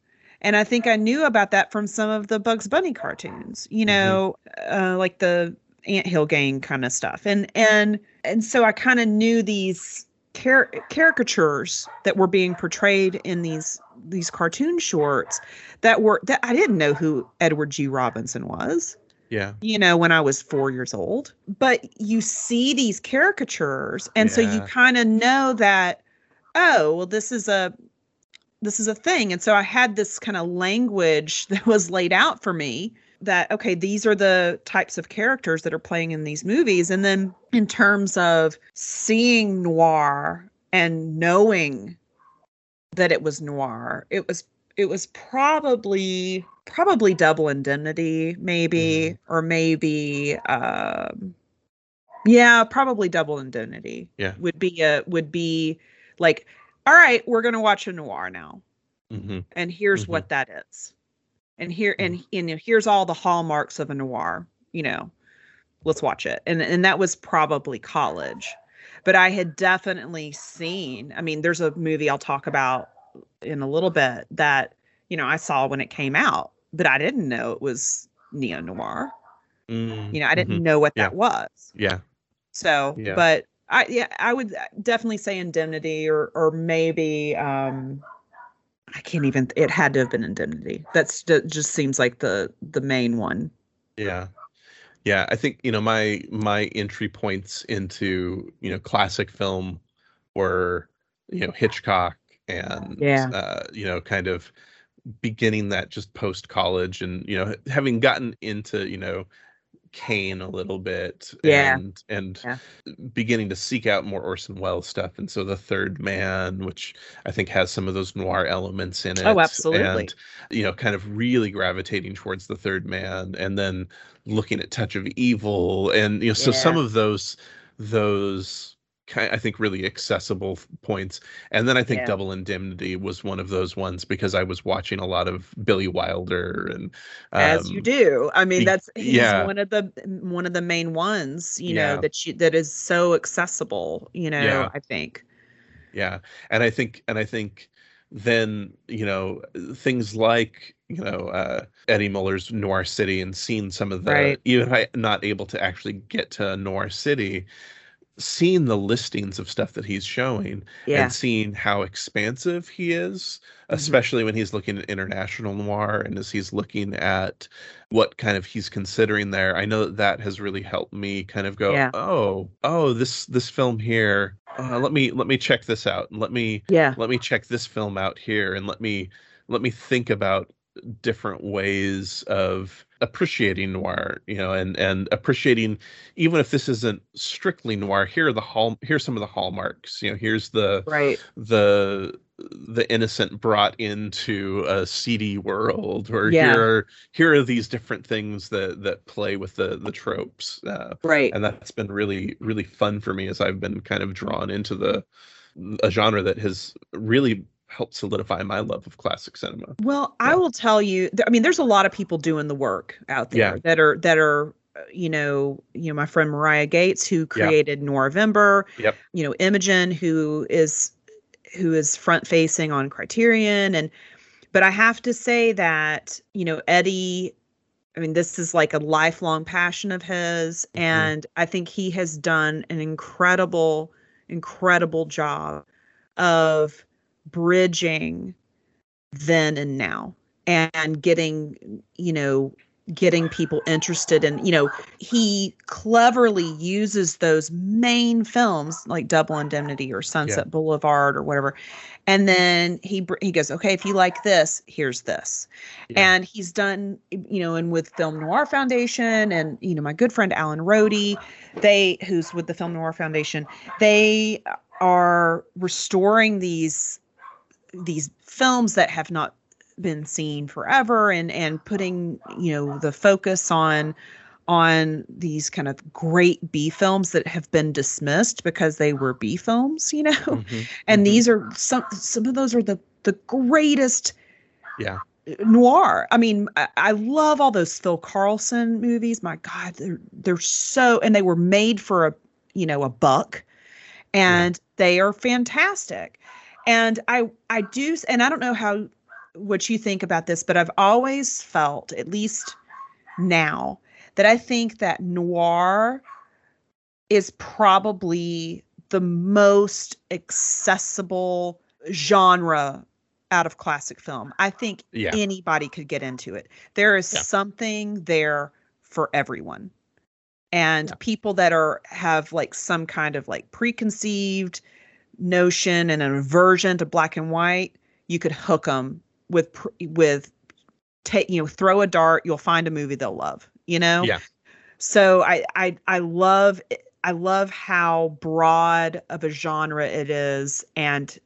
and i think i knew about that from some of the bugs bunny cartoons you know uh, like the ant hill gang kind of stuff. And and and so i kind of knew these car- caricatures that were being portrayed in these these cartoon shorts that were that i didn't know who edward g. Robinson was yeah. you know, when I was four years old. But you see these caricatures, and so you kind of know that, oh, well, this is a this is a thing. And so I had this kind of language that was laid out for me that okay, these are the types of characters that are playing in these movies. And then in terms of seeing noir and knowing that it was noir, it was it was probably probably double indemnity maybe or maybe um yeah probably double indemnity Yeah. would be a would be like all right we're gonna watch a noir now. Hmm and here's Mhm. what that is. And here and, and here's all the hallmarks of a noir you know. Let's watch it. And and that was probably college. But i had definitely seen i mean there's a movie i'll talk about in a little bit that you know i saw when it came out but i didn't know it was neo noir mm you know i didn't know what that was. Yeah. So Yeah. but i yeah i would definitely say indemnity or or maybe um i can't even it had to have been indemnity that's that just seems like the the main one Yeah. Yeah, I think, you know, my my entry points into, you know, classic film were, you know, Hitchcock and Yeah. uh, you know, kind of beginning that just post college and, you know, having gotten into, you know, Kane a little bit Yeah. and and Yeah. beginning to seek out more Orson Welles stuff. And so the third man, which I think has some of those noir elements in oh, it. Oh, absolutely. And you know, kind of really gravitating towards the third man and then looking at Touch of Evil and you know, so some of those those I think really accessible points. And then I think Yeah. Double Indemnity was one of those ones because I was watching a lot of Billy Wilder and as you um, do i mean that's he's yeah. one of the one of the main ones you Yeah. know that you that is so accessible you know Yeah. i think yeah and i think and i think then you know things like you know uh eddie muller's noir city and seeing some of the Right. even if i'm not able to actually get to noir city seeing the listings of stuff that he's showing yeah and seeing how expansive he is Mhm. especially when he's looking at international noir and as he's looking at what kind of he's considering there i know that that has really helped me kind of go Yeah. oh oh this this film here uh, let me let me check this out and let me yeah let me check this film out here and let me let me think about different ways of appreciating noir you know and and appreciating even if this isn't strictly noir here are the hall here's some of the hallmarks you know here's the right the the innocent brought into a seedy world or Yeah. here are here are these different things that that play with the the tropes uh, right and that's been really really fun for me as i've been kind of drawn into the a genre that has really helped solidify my love of classic cinema. Well, I will tell you. I mean, there's a lot of people doing the work out there Yeah. that are that are, uh, you know, you know, my friend Marya Gates who created Noirvember. Yep. You know, Imogen who is who is front facing on Criterion, and but I have to say that you know Eddie. I mean, this is like a lifelong passion of his, Mhm. and I think he has done an incredible, incredible job of bridging then and now and getting you know getting people interested in you know he cleverly uses those main films like double indemnity or sunset boulevard or whatever. And then he he goes okay if you like this here's this. Yeah. and he's done you know and with film noir foundation and you know my good friend alan Rode, they who's with the film noir foundation they are restoring these these films that have not been seen forever and and putting you know the focus on on these kind of great B films that have been dismissed because they were B films, you know. Mhm. And Mhm. these are some some of those are the the greatest Yeah. noir. I mean, I, I love all those Phil Karlson movies. My God, they're they're so and they were made for a you know a buck, and they are fantastic. And I I do and I don't know how what you think about this, but I've always felt, at least now, that I think that noir is probably the most accessible genre out of classic film. I think Yeah. anybody could get into it. There is Yeah. something there for everyone. And Yeah. people that are have like some kind of like preconceived notion and an aversion to black and white, you could hook them with with take you know throw a dart, you'll find a movie they'll love, you know? Yeah. So I I I love I love how broad of a genre it is and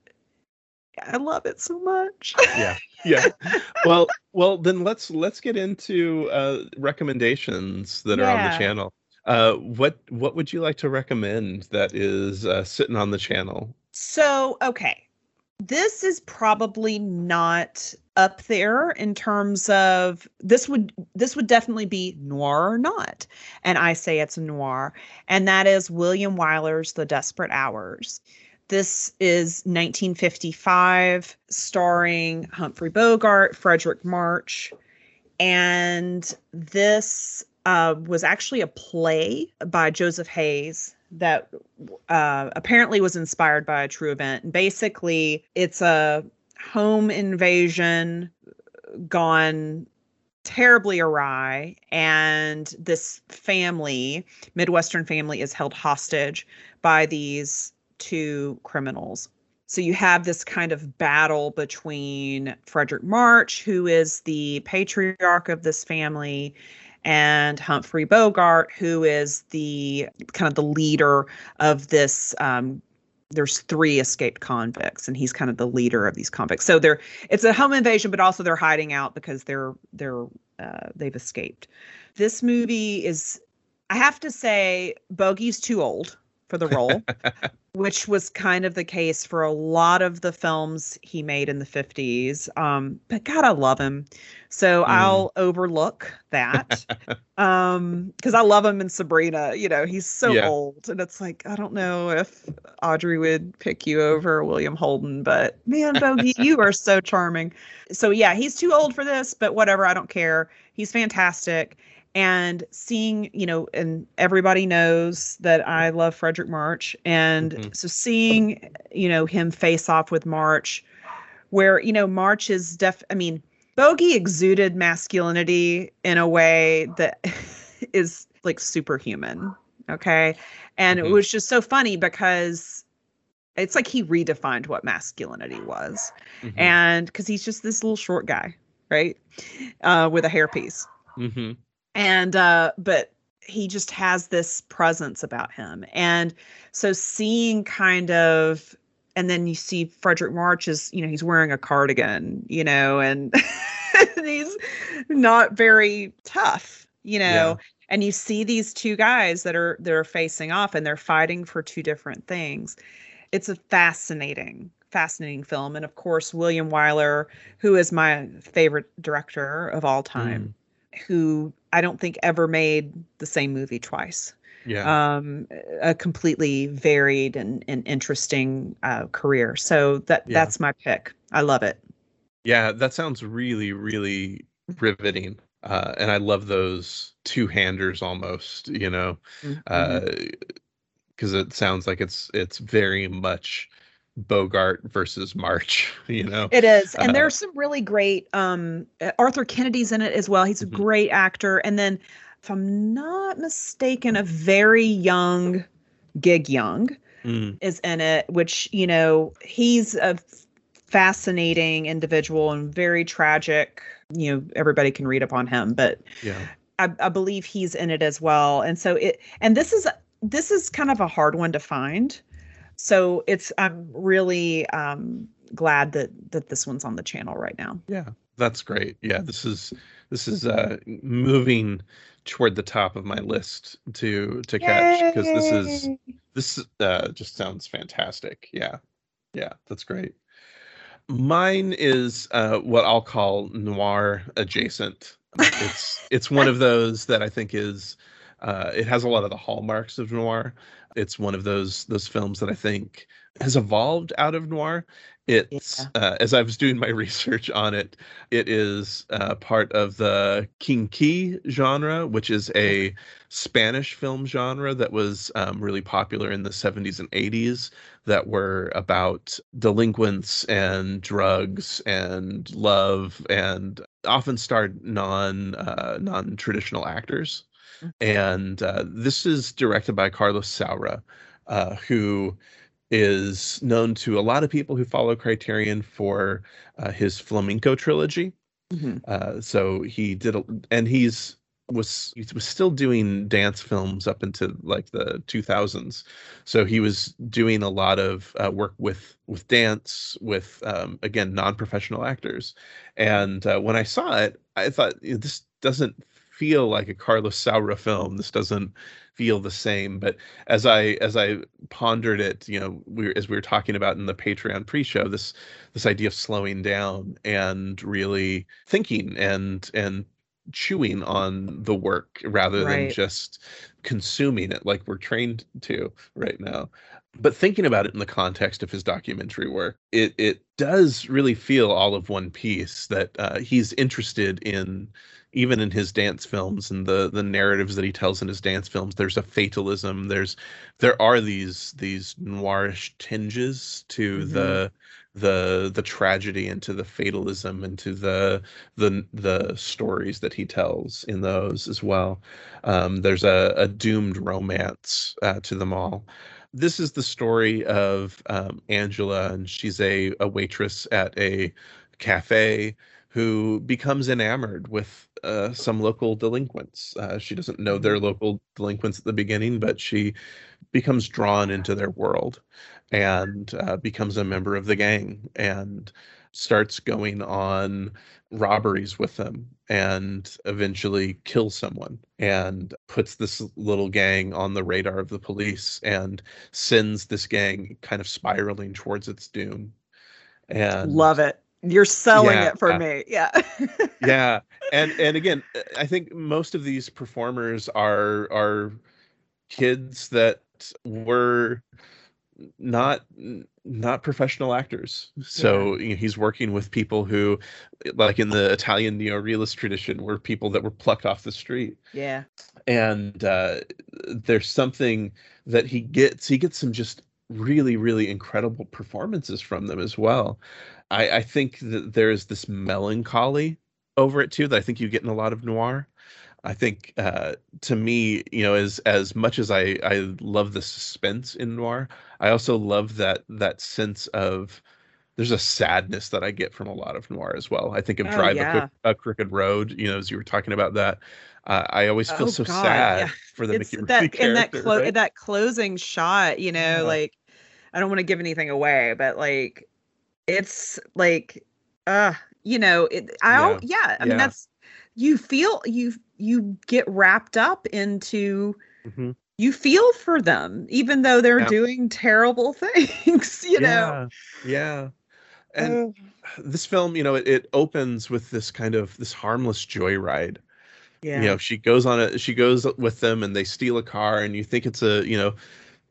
I love it so much. yeah yeah well well then let's let's get into uh recommendations that are on the channel uh what what would you like to recommend that is uh sitting on the channel So, okay. This is probably not up there in terms of this would this would definitely be noir or not. And I say it's noir, and that is William Wyler's The Desperate Hours. This is 1955 starring Humphrey Bogart, Fredric March, and this uh, was actually a play by Joseph Hayes that uh, apparently was inspired by a true event. And basically, it's a home invasion gone terribly awry, and this family, Midwestern family, is held hostage by these two criminals. So you have this kind of battle between Fredric March, who is the patriarch of this family, and Humphrey Bogart, who is the kind of the leader of this. Um, there's three escaped convicts, and he's kind of the leader of these convicts. So they're it's a home invasion, but also they're hiding out because they're they're uh, they've escaped. This movie is, I have to say, Bogey's too old for the role, which was kind of the case for a lot of the films he made in the 50s. Um, but God, I love him. So Mm. I'll overlook that. um, because I love him in Sabrina. You know, he's so Yeah. old. And it's like, I don't know if Audrey would pick you over William Holden, but man, Bogey, you are so charming. So yeah, he's too old for this, but whatever, I don't care. He's fantastic and seeing you know and everybody knows that i love fredric march and Mhm. so seeing you know him face off with march where you know march is def i mean bogey exuded masculinity in a way that is like superhuman okay and it Mhm. was just so funny because it's like he redefined what masculinity was Mhm. and because he's just this little short guy right uh with a hairpiece Mhm. And uh but he just has this presence about him and so seeing kind of and then you see fredric march is you know he's wearing a cardigan you know and he's not very tough you know Yeah. and you see these two guys that are they're facing off and they're fighting for two different things it's a fascinating fascinating film. And of course, William Wyler, who is my favorite director of all time, mm. who I don't think ever made the same movie twice. Yeah. Um, a completely varied and, and interesting uh, career. So that yeah. that's my pick. I love it. Yeah, that sounds really, really riveting. Uh, and I love those two handers almost, you know, because mm-hmm. uh, it sounds like it's it's very much Bogart versus March, you know. It is. And uh, there's some really great um Arthur Kennedy's in it as well. He's a mm-hmm. great actor. And then if I'm not mistaken, a very young Gig Young mm. is in it, which, you know, he's a fascinating individual and very tragic. You know, everybody can read upon him, but yeah. I, I believe he's in it as well. And so it and this is this is kind of a hard one to find so it's i'm really um glad that that this one's on the channel right now. Yeah that's great. Yeah this is this is uh moving toward the top of my list to to catch because this is this uh just sounds fantastic. Yeah yeah that's great. Mine is uh what i'll call noir adjacent. It's it's one of those that i think is uh, it has a lot of the hallmarks of noir. It's one of those those films that I think has evolved out of noir. It's yeah. uh, as I was doing my research on it, it is uh, part of the quinqui genre, which is a Spanish film genre that was um, really popular in the 70s and 80s. That were about delinquents and drugs and love, and often starred non uh, non traditional actors. And uh, this is directed by Carlos Saura, uh, who is known to a lot of people who follow Criterion for uh, his flamenco trilogy. Mm-hmm. Uh, so he did, a, and he's was he was still doing dance films up into like the 2000s so he was doing a lot of uh, work with with dance with um, again non-professional actors and uh, when i saw it i thought this doesn't feel like a Carlos Saura film. This doesn't feel the same. But as I as I pondered it, you know, we as we were talking about in the Patreon pre-show, this this idea of slowing down and really thinking and and chewing on the work rather right. than just consuming it like we're trained to right now but thinking about it in the context of his documentary work it it does really feel all of one piece that uh, he's interested in even in his dance films and the the narratives that he tells in his dance films there's a fatalism. There's there are these these noirish tinges to mm-hmm. the the the tragedy and to the fatalism and to the the the stories that he tells in those as well. Um, there's a, a doomed romance uh, to them all. This is the story of um, angela and she's a, a waitress at a cafe who becomes enamored with uh, some local delinquents. Uh, she doesn't know they're mm-hmm. local delinquents at the beginning, but she becomes drawn into their world and uh, becomes a member of the gang and starts going on robberies with them and eventually kills someone and puts this little gang on the radar of the police and sends this gang kind of spiraling towards its doom and love it you're selling yeah, it for me. Yeah. Yeah and and again i think most of these performers are are kids that were not not professional actors. So yeah. you know, he's working with people who like in the italian neo-realist tradition were people that were plucked off the street. Yeah. And uh, there's something that he gets he gets some just really really incredible performances from them as well I, I think that there's this melancholy over it too that I think you get in a lot of noir. I think uh, to me, you know, as as much as I I love the suspense in noir, I also love that that sense of there's a sadness that I get from a lot of noir as well. I think of oh, Drive yeah. a, a, Crooked Road, you know, as you were talking about that. Uh, I always feel oh, so God, sad yeah. for the it's Mickey that. And that clo- right? that closing shot, you know, yeah. like I don't want to give anything away, but like it's like uh you know it i yeah, yeah i mean that's you feel you you get wrapped up into mm-hmm. you feel for them even though they're Yeah. doing terrible things you know? Yeah. And Uh, this film you know it, it opens with this kind of this harmless joyride. Yeah. you know she goes on a she goes with them and they steal a car and you think it's a you know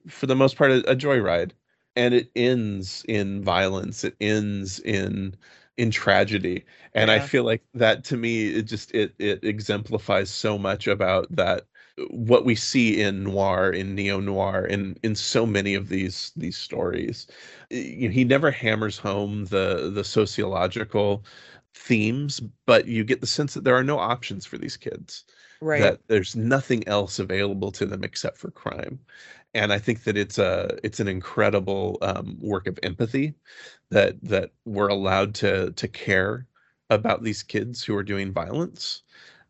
for the most part a, a joyride and it ends in violence it ends in in tragedy. And i feel like that to me it just it it exemplifies so much about that what we see in noir in neo noir in in so many of these these stories. You know, he never hammers home the the sociological themes but you get the sense that there are no options for these kids right. that there's nothing else available to them except for crime and i think that it's a it's an incredible um, work of empathy that that we're allowed to to care about these kids who are doing violence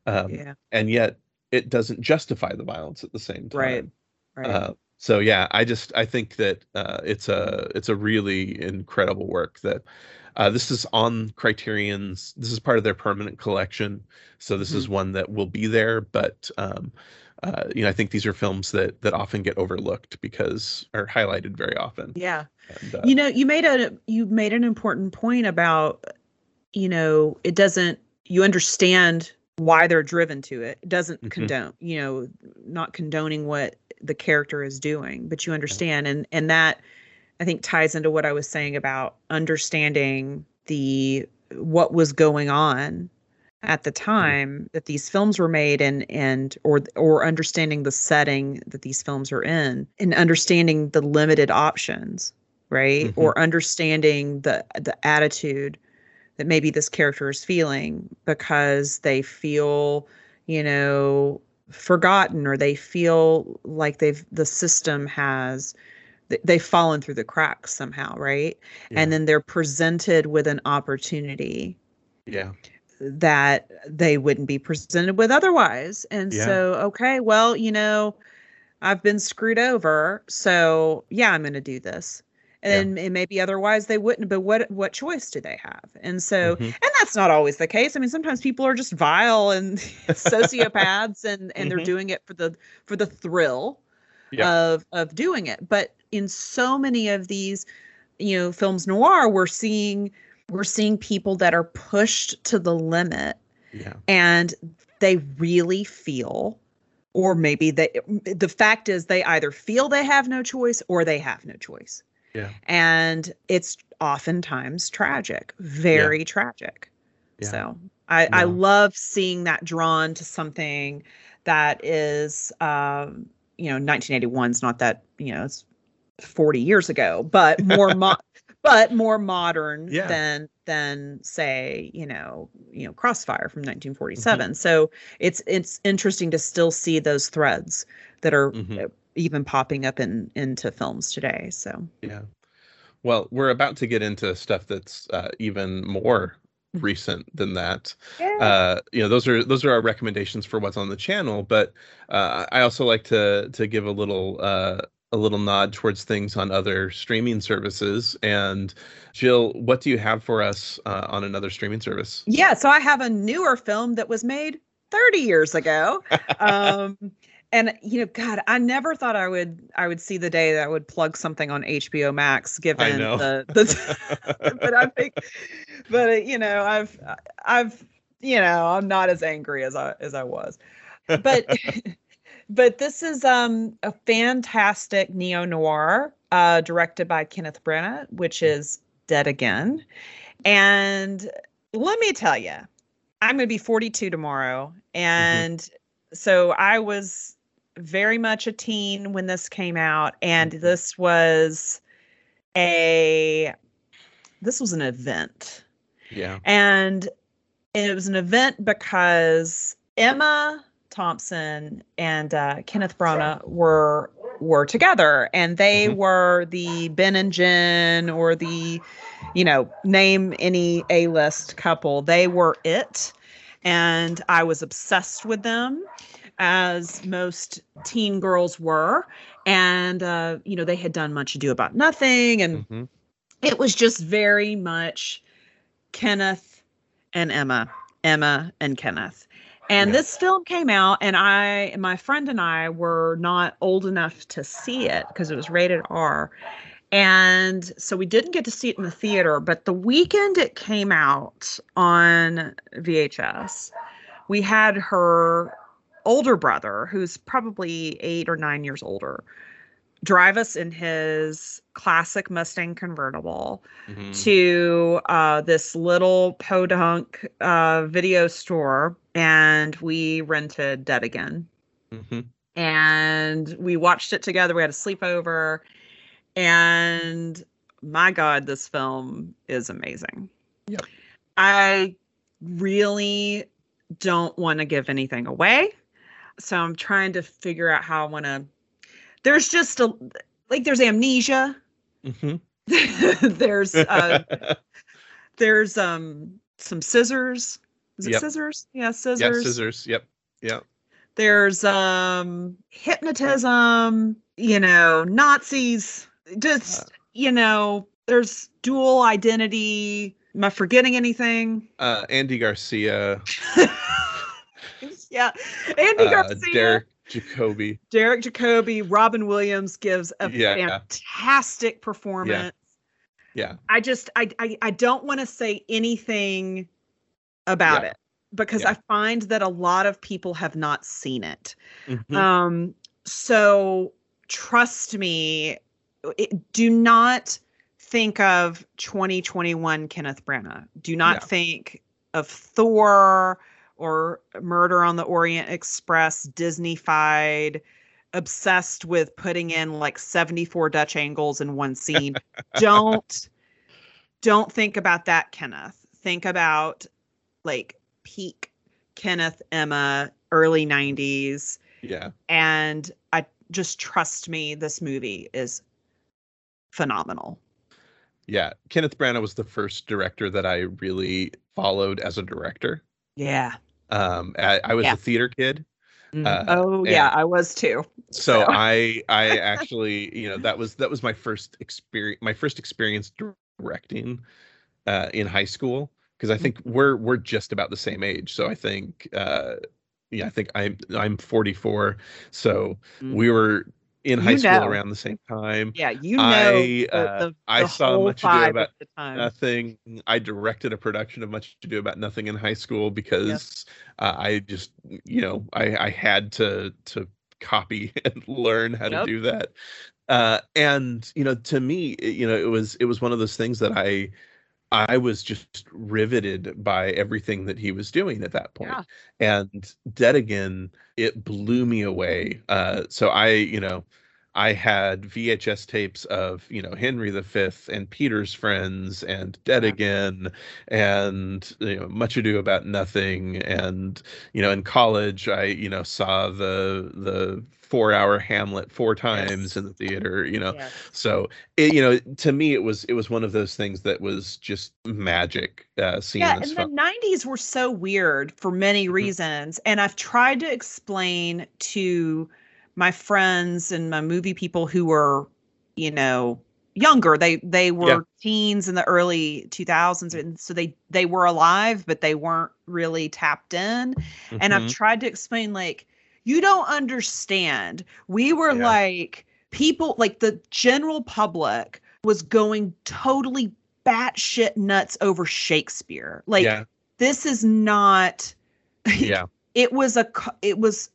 um, yeah and yet it doesn't justify the violence at the same time Right. right uh, so yeah i just i think that uh, it's a it's a really incredible work that uh, this is on criterion's this is part of their permanent collection. So this is one that will be there but um, uh, you know i think these are films that that often get overlooked because are highlighted very often. Yeah. And, uh, you know you made a you made an important point about you know it doesn't you understand why they're driven to it. It doesn't Mhm. condone you know not condoning what the character is doing but you understand. And and that i think ties into what i was saying about understanding the what was going on at the time that these films were made and and or or understanding the setting that these films are in and understanding the limited options right Mhm. or understanding the the attitude that maybe this character is feeling because they feel you know forgotten or they feel like they've the system has th- they've fallen through the cracks somehow right yeah, and then they're presented with an opportunity yeah that they wouldn't be presented with otherwise. And Yeah. so, okay, well, you know, I've been screwed over, so yeah, I'm going to do this. And, and maybe otherwise they wouldn't. But what what choice do they have? And so, Mhm. and that's not always the case. I mean, sometimes people are just vile and sociopaths, and and Mhm. they're doing it for the for the thrill Yeah. of of doing it. But in so many of these, you know, films noir, we're seeing we're seeing people that are pushed to the limit. Yeah. And they really feel or maybe they the fact is they either feel they have no choice or they have no choice. Yeah. And it's oftentimes tragic very tragic. Yeah. so I, I love seeing that drawn to something that is um you know 1981 is not that you know it's 40 years ago but more mo- but more modern Yeah. than than say you know you know crossfire from 1947 Mm-hmm. so it's it's interesting to still see those threads that are Mhm. uh, even popping up in into films today so Yeah. Well, we're about to get into stuff that's uh, even more recent than that. Uh, you know, those are those are our recommendations for what's on the channel. But uh, I also like to to give a little uh, a little nod towards things on other streaming services. And Jill, what do you have for us uh, on another streaming service? Yeah, so I have a newer film that was made 30 years ago. Um and you know, God, I never thought I would I would see the day that I would plug something on HBO Max given the, the but I think but uh, you know, I've I've you know, I'm not as angry as I as I was. But but this is um a fantastic neo noir uh directed by Kenneth Branagh, which is Dead Again. And let me tell you, I'm going to be 42 tomorrow. And so I was very much a teen when this came out. And Mhm. this was a, this was an event. Yeah. And it was an event because Emma Thompson and uh, Kenneth Branagh were were together, and they Mhm. were the Ben and Jen, or the, you know, name any A list couple. They were it, and I was obsessed with them, as most teen girls were. And uh, you know, they had done Much Ado About Nothing, and Mhm. it was just very much Kenneth and Emma Emma and Kenneth. And Yeah. this film came out, and I, and my friend and I were not old enough to see it because it was rated R. And so we didn't get to see it in the theater, but the weekend it came out on VHS, we had her older brother, who's probably eight or nine years older, drive us in his classic Mustang convertible Mhm. to uh, this little podunk uh, video store, and we rented Dead Again Mhm. and we watched it together. We had a sleepover, and my God, this film is amazing. Yep. I really don't want to give anything away, so I'm trying to figure out how I want to. There's just a like there's amnesia. Mhm. there's uh, there's um some scissors. Is it Yep. scissors? Yeah, yeah, scissors scissors. Yep. Yep. there's um hypnotism you know nazis just Uh. you know there's dual identity am i forgetting anything Uh, Andy Garcia, yeah andy uh, garcia Derek Jacobi. derek jacobi robin williams gives a Yeah. fantastic performance Yeah. i just i i, I don't want to say anything about Yeah. it because Yeah. i find that a lot of people have not seen it Mhm. Um, so trust me, it, do not think of 2021 Kenneth Branagh. Do not Yeah. think of Thor or Murder on the Orient Express, Disney-fied, obsessed with putting in like 74 Dutch angles in one scene. don't don't think about that, Kenneth. Think about like peak Kenneth Emma, early 90s yeah. and I just trust me, this movie is phenomenal. Yeah. Kenneth Branagh was the first director that I really followed as a director. Yeah. Um, I, I was Yeah. a theater kid, Uh, oh yeah, I was too. so So- I I actually you know that was that was my first experience my first experience directing uh, in high school because I think we're we're just about the same age. So I think uh, yeah I think I'm I'm 44. So Mm. we were in high You school around the same time. Yeah, you know I, the, uh, the, I the saw Much Ado About the time. nothing. I directed a production of Much Ado About Nothing in high school because uh, I just, you know, I, I had to to copy and learn how Yep. to do that. Uh, and you know, to me, you know, it was it was one of those things that I I was just riveted by everything that he was doing at that point. Yeah. And Dead Again, it blew me away. Uh, so I, you know, I had VHS tapes of, you know, Henry V and Peter's Friends and Dead Again and you know, Much Ado About Nothing. And, you know, in college I, you know, saw the the four hour Hamlet four times in the theater, you know. Yes. So it, you know, to me, it was it was one of those things that was just magic. Uh, seeing Yeah, and film. the 90s were so weird for many Mhm. reasons. And I've tried to explain to my friends and my movie people who were, you know, younger. They they were Yeah. teens in the early 2000s and so they they were alive but they weren't really tapped in. And I've Mhm. tried to explain like you don't understand. We were Yeah. like people like the general public was going totally batshit nuts over Shakespeare. Like yeah, this is not yeah, it was a it was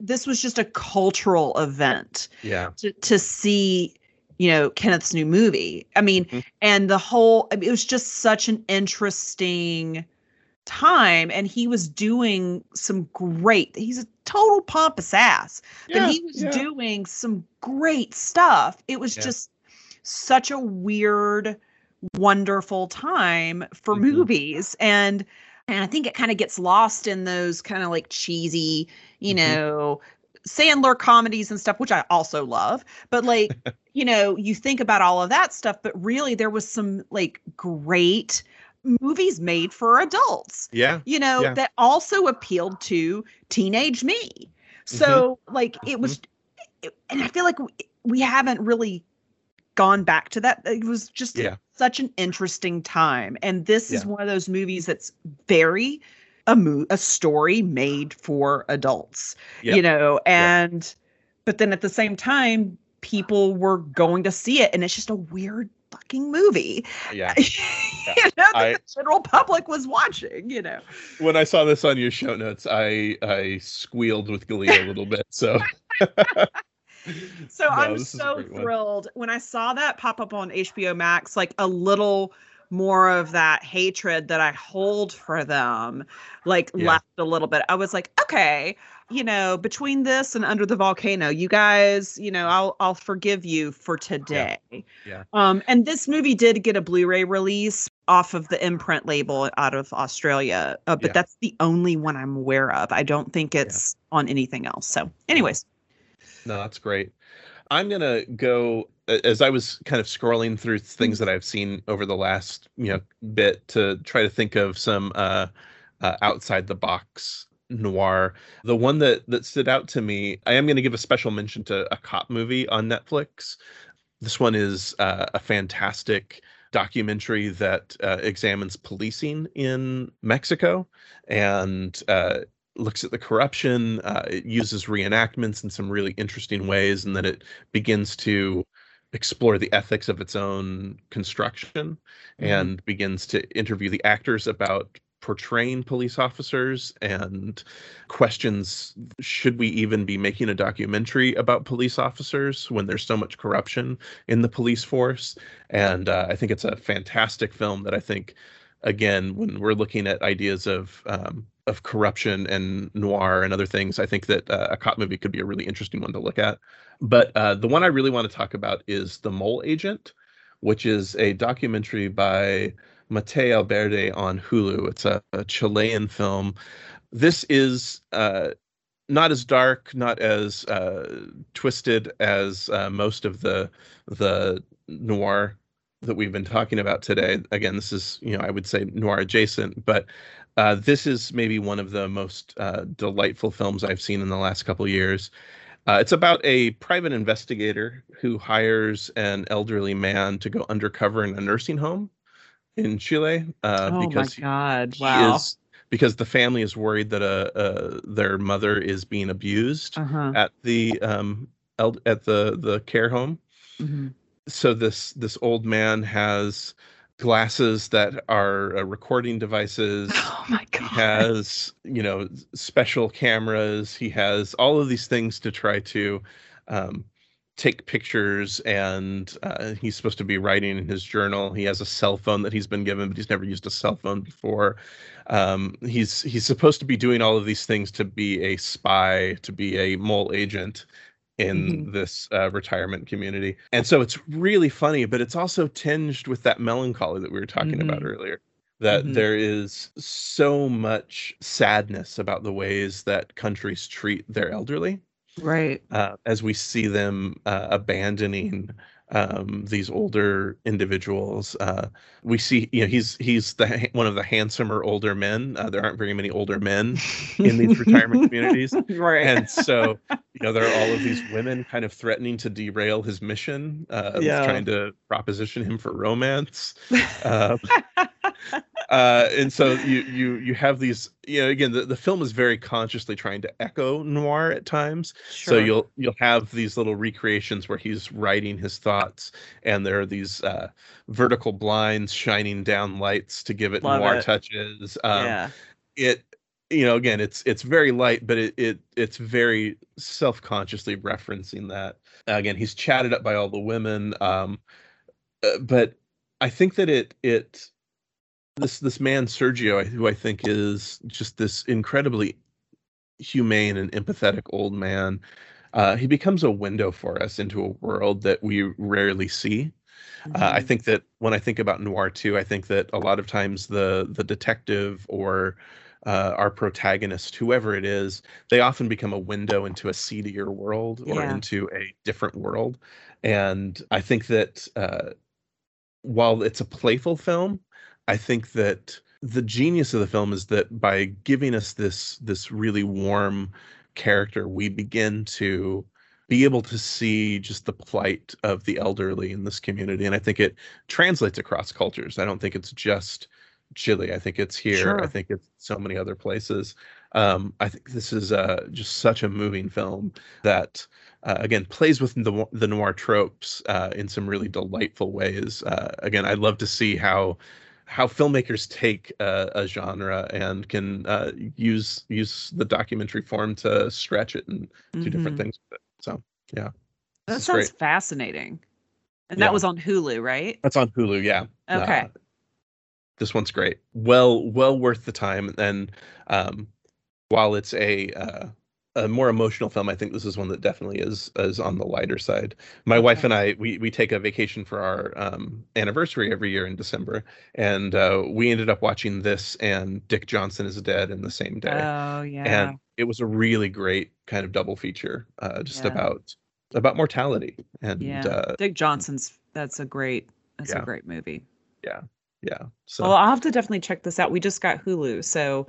this was just a cultural event yeah, to, to see you know kenneth's new movie i mean Mhm. and the whole I mean, it was just such an interesting time and he was doing some great he's a total pompous ass yeah. but he was yeah. doing some great stuff it was Yeah. just such a weird wonderful time for Mhm. movies and and i think it kind of gets lost in those kind of like cheesy you Mhm. know sandler comedies and stuff which i also love but like you know you think about all of that stuff but really there was some like great movies made for adults Yeah, you know Yeah. that also appealed to teenage me Mm-hmm. so like it was it- and i feel like we, we haven't really gone back to that it was just Yeah. Such an interesting time. And this is one of those movies that's very a mo- a story made for adults. Yep. You know, and but then at the same time, people were going to see it, and it's just a weird fucking movie. Yeah. you know, that I- the general public was watching, you know. when I saw this on your show notes, I I squealed with glee a little bit. So So No, I'm this is a so great one. thrilled when I saw that pop up on HBO Max, like a little more of that hatred that I hold for them, like Yeah. left a little bit. I was like, okay, you know, between this and Under the Volcano, you guys, you know, I'll I'll forgive you for today. Yeah. Um, and this movie did get a Blu-ray release off of the imprint label out of Australia, uh, but Yeah. that's the only one I'm aware of. I don't think it's on anything else. So, anyways. No, that's great. I'm gonna go as I was kind of scrolling through things that I've seen over the last you know bit to try to think of some uh, uh, outside the box noir. The one that that stood out to me, I am going to give a special mention to a cop movie on Netflix. This one is uh, a fantastic documentary that uh, examines policing in Mexico and uh, looks at the corruption. Uh, it uses reenactments in some really interesting ways, and then it begins to explore the ethics of its own construction and begins to interview the actors about portraying police officers and questions should we even be making a documentary about police officers when there's so much corruption in the police force and uh, i think it's a fantastic film that i think again when we're looking at ideas of um, of corruption and noir and other things i think that uh, a cop movie could be a really interesting one to look at but uh, the one i really want to talk about is the mole agent which is a documentary by Maite Alberdi on Hulu. It's a, a Chilean film. This is uh, not as dark, not as uh, twisted as uh, most of the the noir that we've been talking about today. Again, this is you know I would say noir adjacent, but uh, this is maybe one of the most uh, delightful films I've seen in the last couple years. Uh, it's about a private investigator who hires an elderly man to go undercover in a nursing home in Chile uh, oh because my god! Wow. is because the family is worried that uh, uh, their mother is being abused uh-huh. at the um, el- at the the care home. mhm. So this this old man has glasses that are uh, recording devices. Oh my he god! has you know special cameras. He has all of these things to try to um, take pictures and uh, he's supposed to be writing in his journal. He has a cell phone that he's been given but he's never used a cell phone before. Um, he's he's supposed to be doing all of these things to be a spy to be a mole agent in this uh, retirement community and so it's really funny but it's also tinged with that melancholy that we were talking about Mhm. earlier that Mhm. there is so much sadness about the ways that countries treat their elderly Right. uh, as we see them uh, abandoning um, these older individuals. Uh, we see, you know, he's he's the one of the handsomer older men. Uh, there aren't very many older men in these retirement communities, right. and so you know there are all of these women kind of threatening to derail his mission, uh, Yeah. trying to proposition him for romance. Um, uh, and so you you you have these you know again the, the film is very consciously trying to echo noir at times sure. so you'll you'll have these little recreations where he's writing his thoughts and there are these uh, vertical blinds shining down lights to give it Love noir it. touches um, yeah. it you know again it's it's very light but it, it it's very self-consciously referencing that again he's chatted up by all the women um uh, but i think that it it this this man sergio who i think is just this incredibly humane and empathetic old man uh, he becomes a window for us into a world that we rarely see uh, I Mhm. think that when I think about noir too, I think that a lot of times the the detective or uh, our protagonist, whoever it is, they often become a window into a seedier world or Yeah. into a different world. And I think that uh, while it's a playful film, I think that the genius of the film is that by giving us this this really warm character, we begin to be able to see just the plight of the elderly in this community. And I think it translates across cultures. I don't think it's just Chile. I think it's here. Sure. I think it's so many other places. Um, I think this is uh, just such a moving film that, uh, again, plays with the, the noir tropes uh, in some really delightful ways. Uh, again, I'd love to see how how filmmakers take uh, a genre and can uh, use use the documentary form to stretch it and mm-hmm. do different mm-hmm. things with it. So yeah, that sounds great. fascinating. And yeah. that was on Hulu, right? That's on Hulu. Yeah. Okay. Uh, this one's great. Well, well worth the time. And um, while it's a uh, a more emotional film, I think this is one that definitely is is on the lighter side. My wife and I we we take a vacation for our um, anniversary every year in December, and uh, we ended up watching this and Dick Johnson is Dead in the same day. Oh yeah, and it was a really great kind of double feature, uh, just yeah. about about mortality. And yeah, uh, Dick Johnson's that's a great that's yeah. a great movie. Yeah, yeah. So well, I'll have to definitely check this out. We just got Hulu, so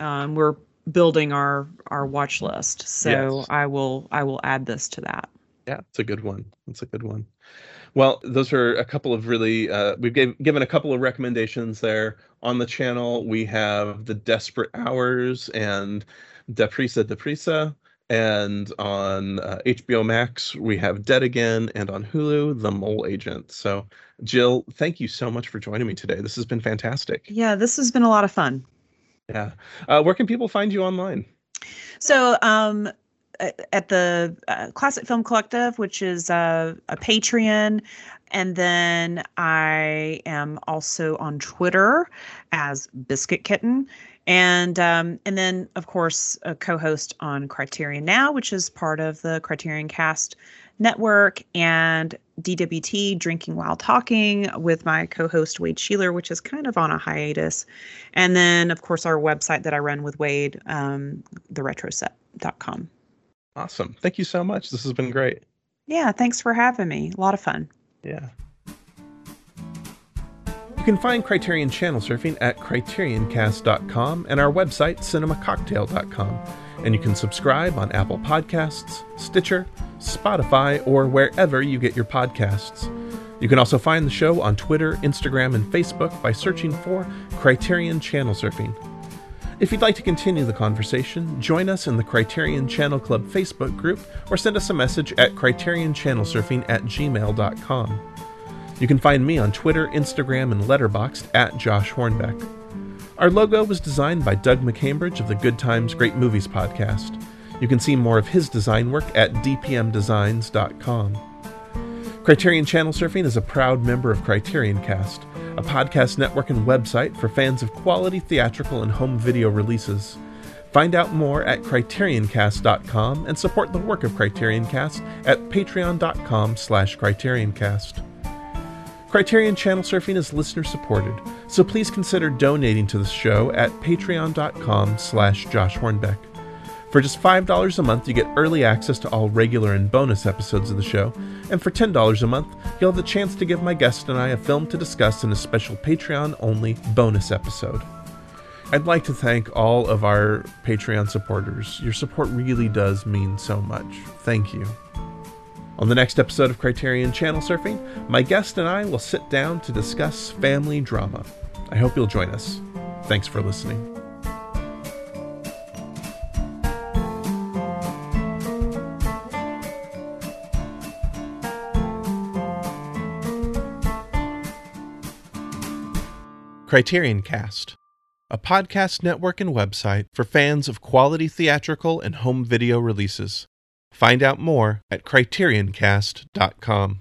um, we're building our our watch list. So yes. I will I will add this to that. Yeah, it's a good one. It's a good one. Well, those are a couple of really uh, we've gave, given a couple of recommendations there on the channel. We have the Desperate Hours and Deprisa Deprisa, and on uh, HBO Max we have Dead Again, and on Hulu The Mole Agent. So, Jill, thank you so much for joining me today. This has been fantastic. Yeah, this has been a lot of fun. Yeah. Uh, where can people find you online? So, um, at the uh, Classic Film Collective, which is uh, a Patreon. And then I am also on Twitter as Biscuit Kitten. And um, and then of course a co-host on Criterion Now, which is part of the Criterion Cast network, and DWT Drinking While Talking with my co host Wade Sheeler, which is kind of on a hiatus. And then, of course, our website that I run with Wade, um, theretroset.com. Awesome. Thank you so much. This has been great. Yeah, thanks for having me. A lot of fun. Yeah. You can find Criterion Channel Surfing at criterioncast.com and our website, cinemacocktail.com. And you can subscribe on Apple Podcasts, Stitcher, Spotify, or wherever you get your podcasts. You can also find the show on Twitter, Instagram, and Facebook by searching for Criterion Channel Surfing. If you'd like to continue the conversation, join us in the Criterion Channel Club Facebook group or send us a message at criterionchannelsurfing at gmail.com. You can find me on Twitter, Instagram, and Letterboxd at Josh Hornbeck. Our logo was designed by Doug McCambridge of the Good Times Great Movies podcast. You can see more of his design work at dpmdesigns.com. Criterion Channel Surfing is a proud member of Criterion Cast, a podcast network and website for fans of quality theatrical and home video releases. Find out more at criterioncast.com and support the work of Criterion Cast at patreon.com slash criterioncast. Criterion Channel Surfing is listener supported, so please consider donating to the show at patreon.com slash Josh Hornbeck. For just $5 a month, you get early access to all regular and bonus episodes of the show, and for $10 a month, you'll have the chance to give my guest and I a film to discuss in a special Patreon only bonus episode. I'd like to thank all of our Patreon supporters. Your support really does mean so much. Thank you. On the next episode of Criterion Channel Surfing, my guest and I will sit down to discuss family drama. I hope you'll join us. Thanks for listening. Criterion Cast, a podcast network and website for fans of quality theatrical and home video releases. Find out more at criterioncast.com.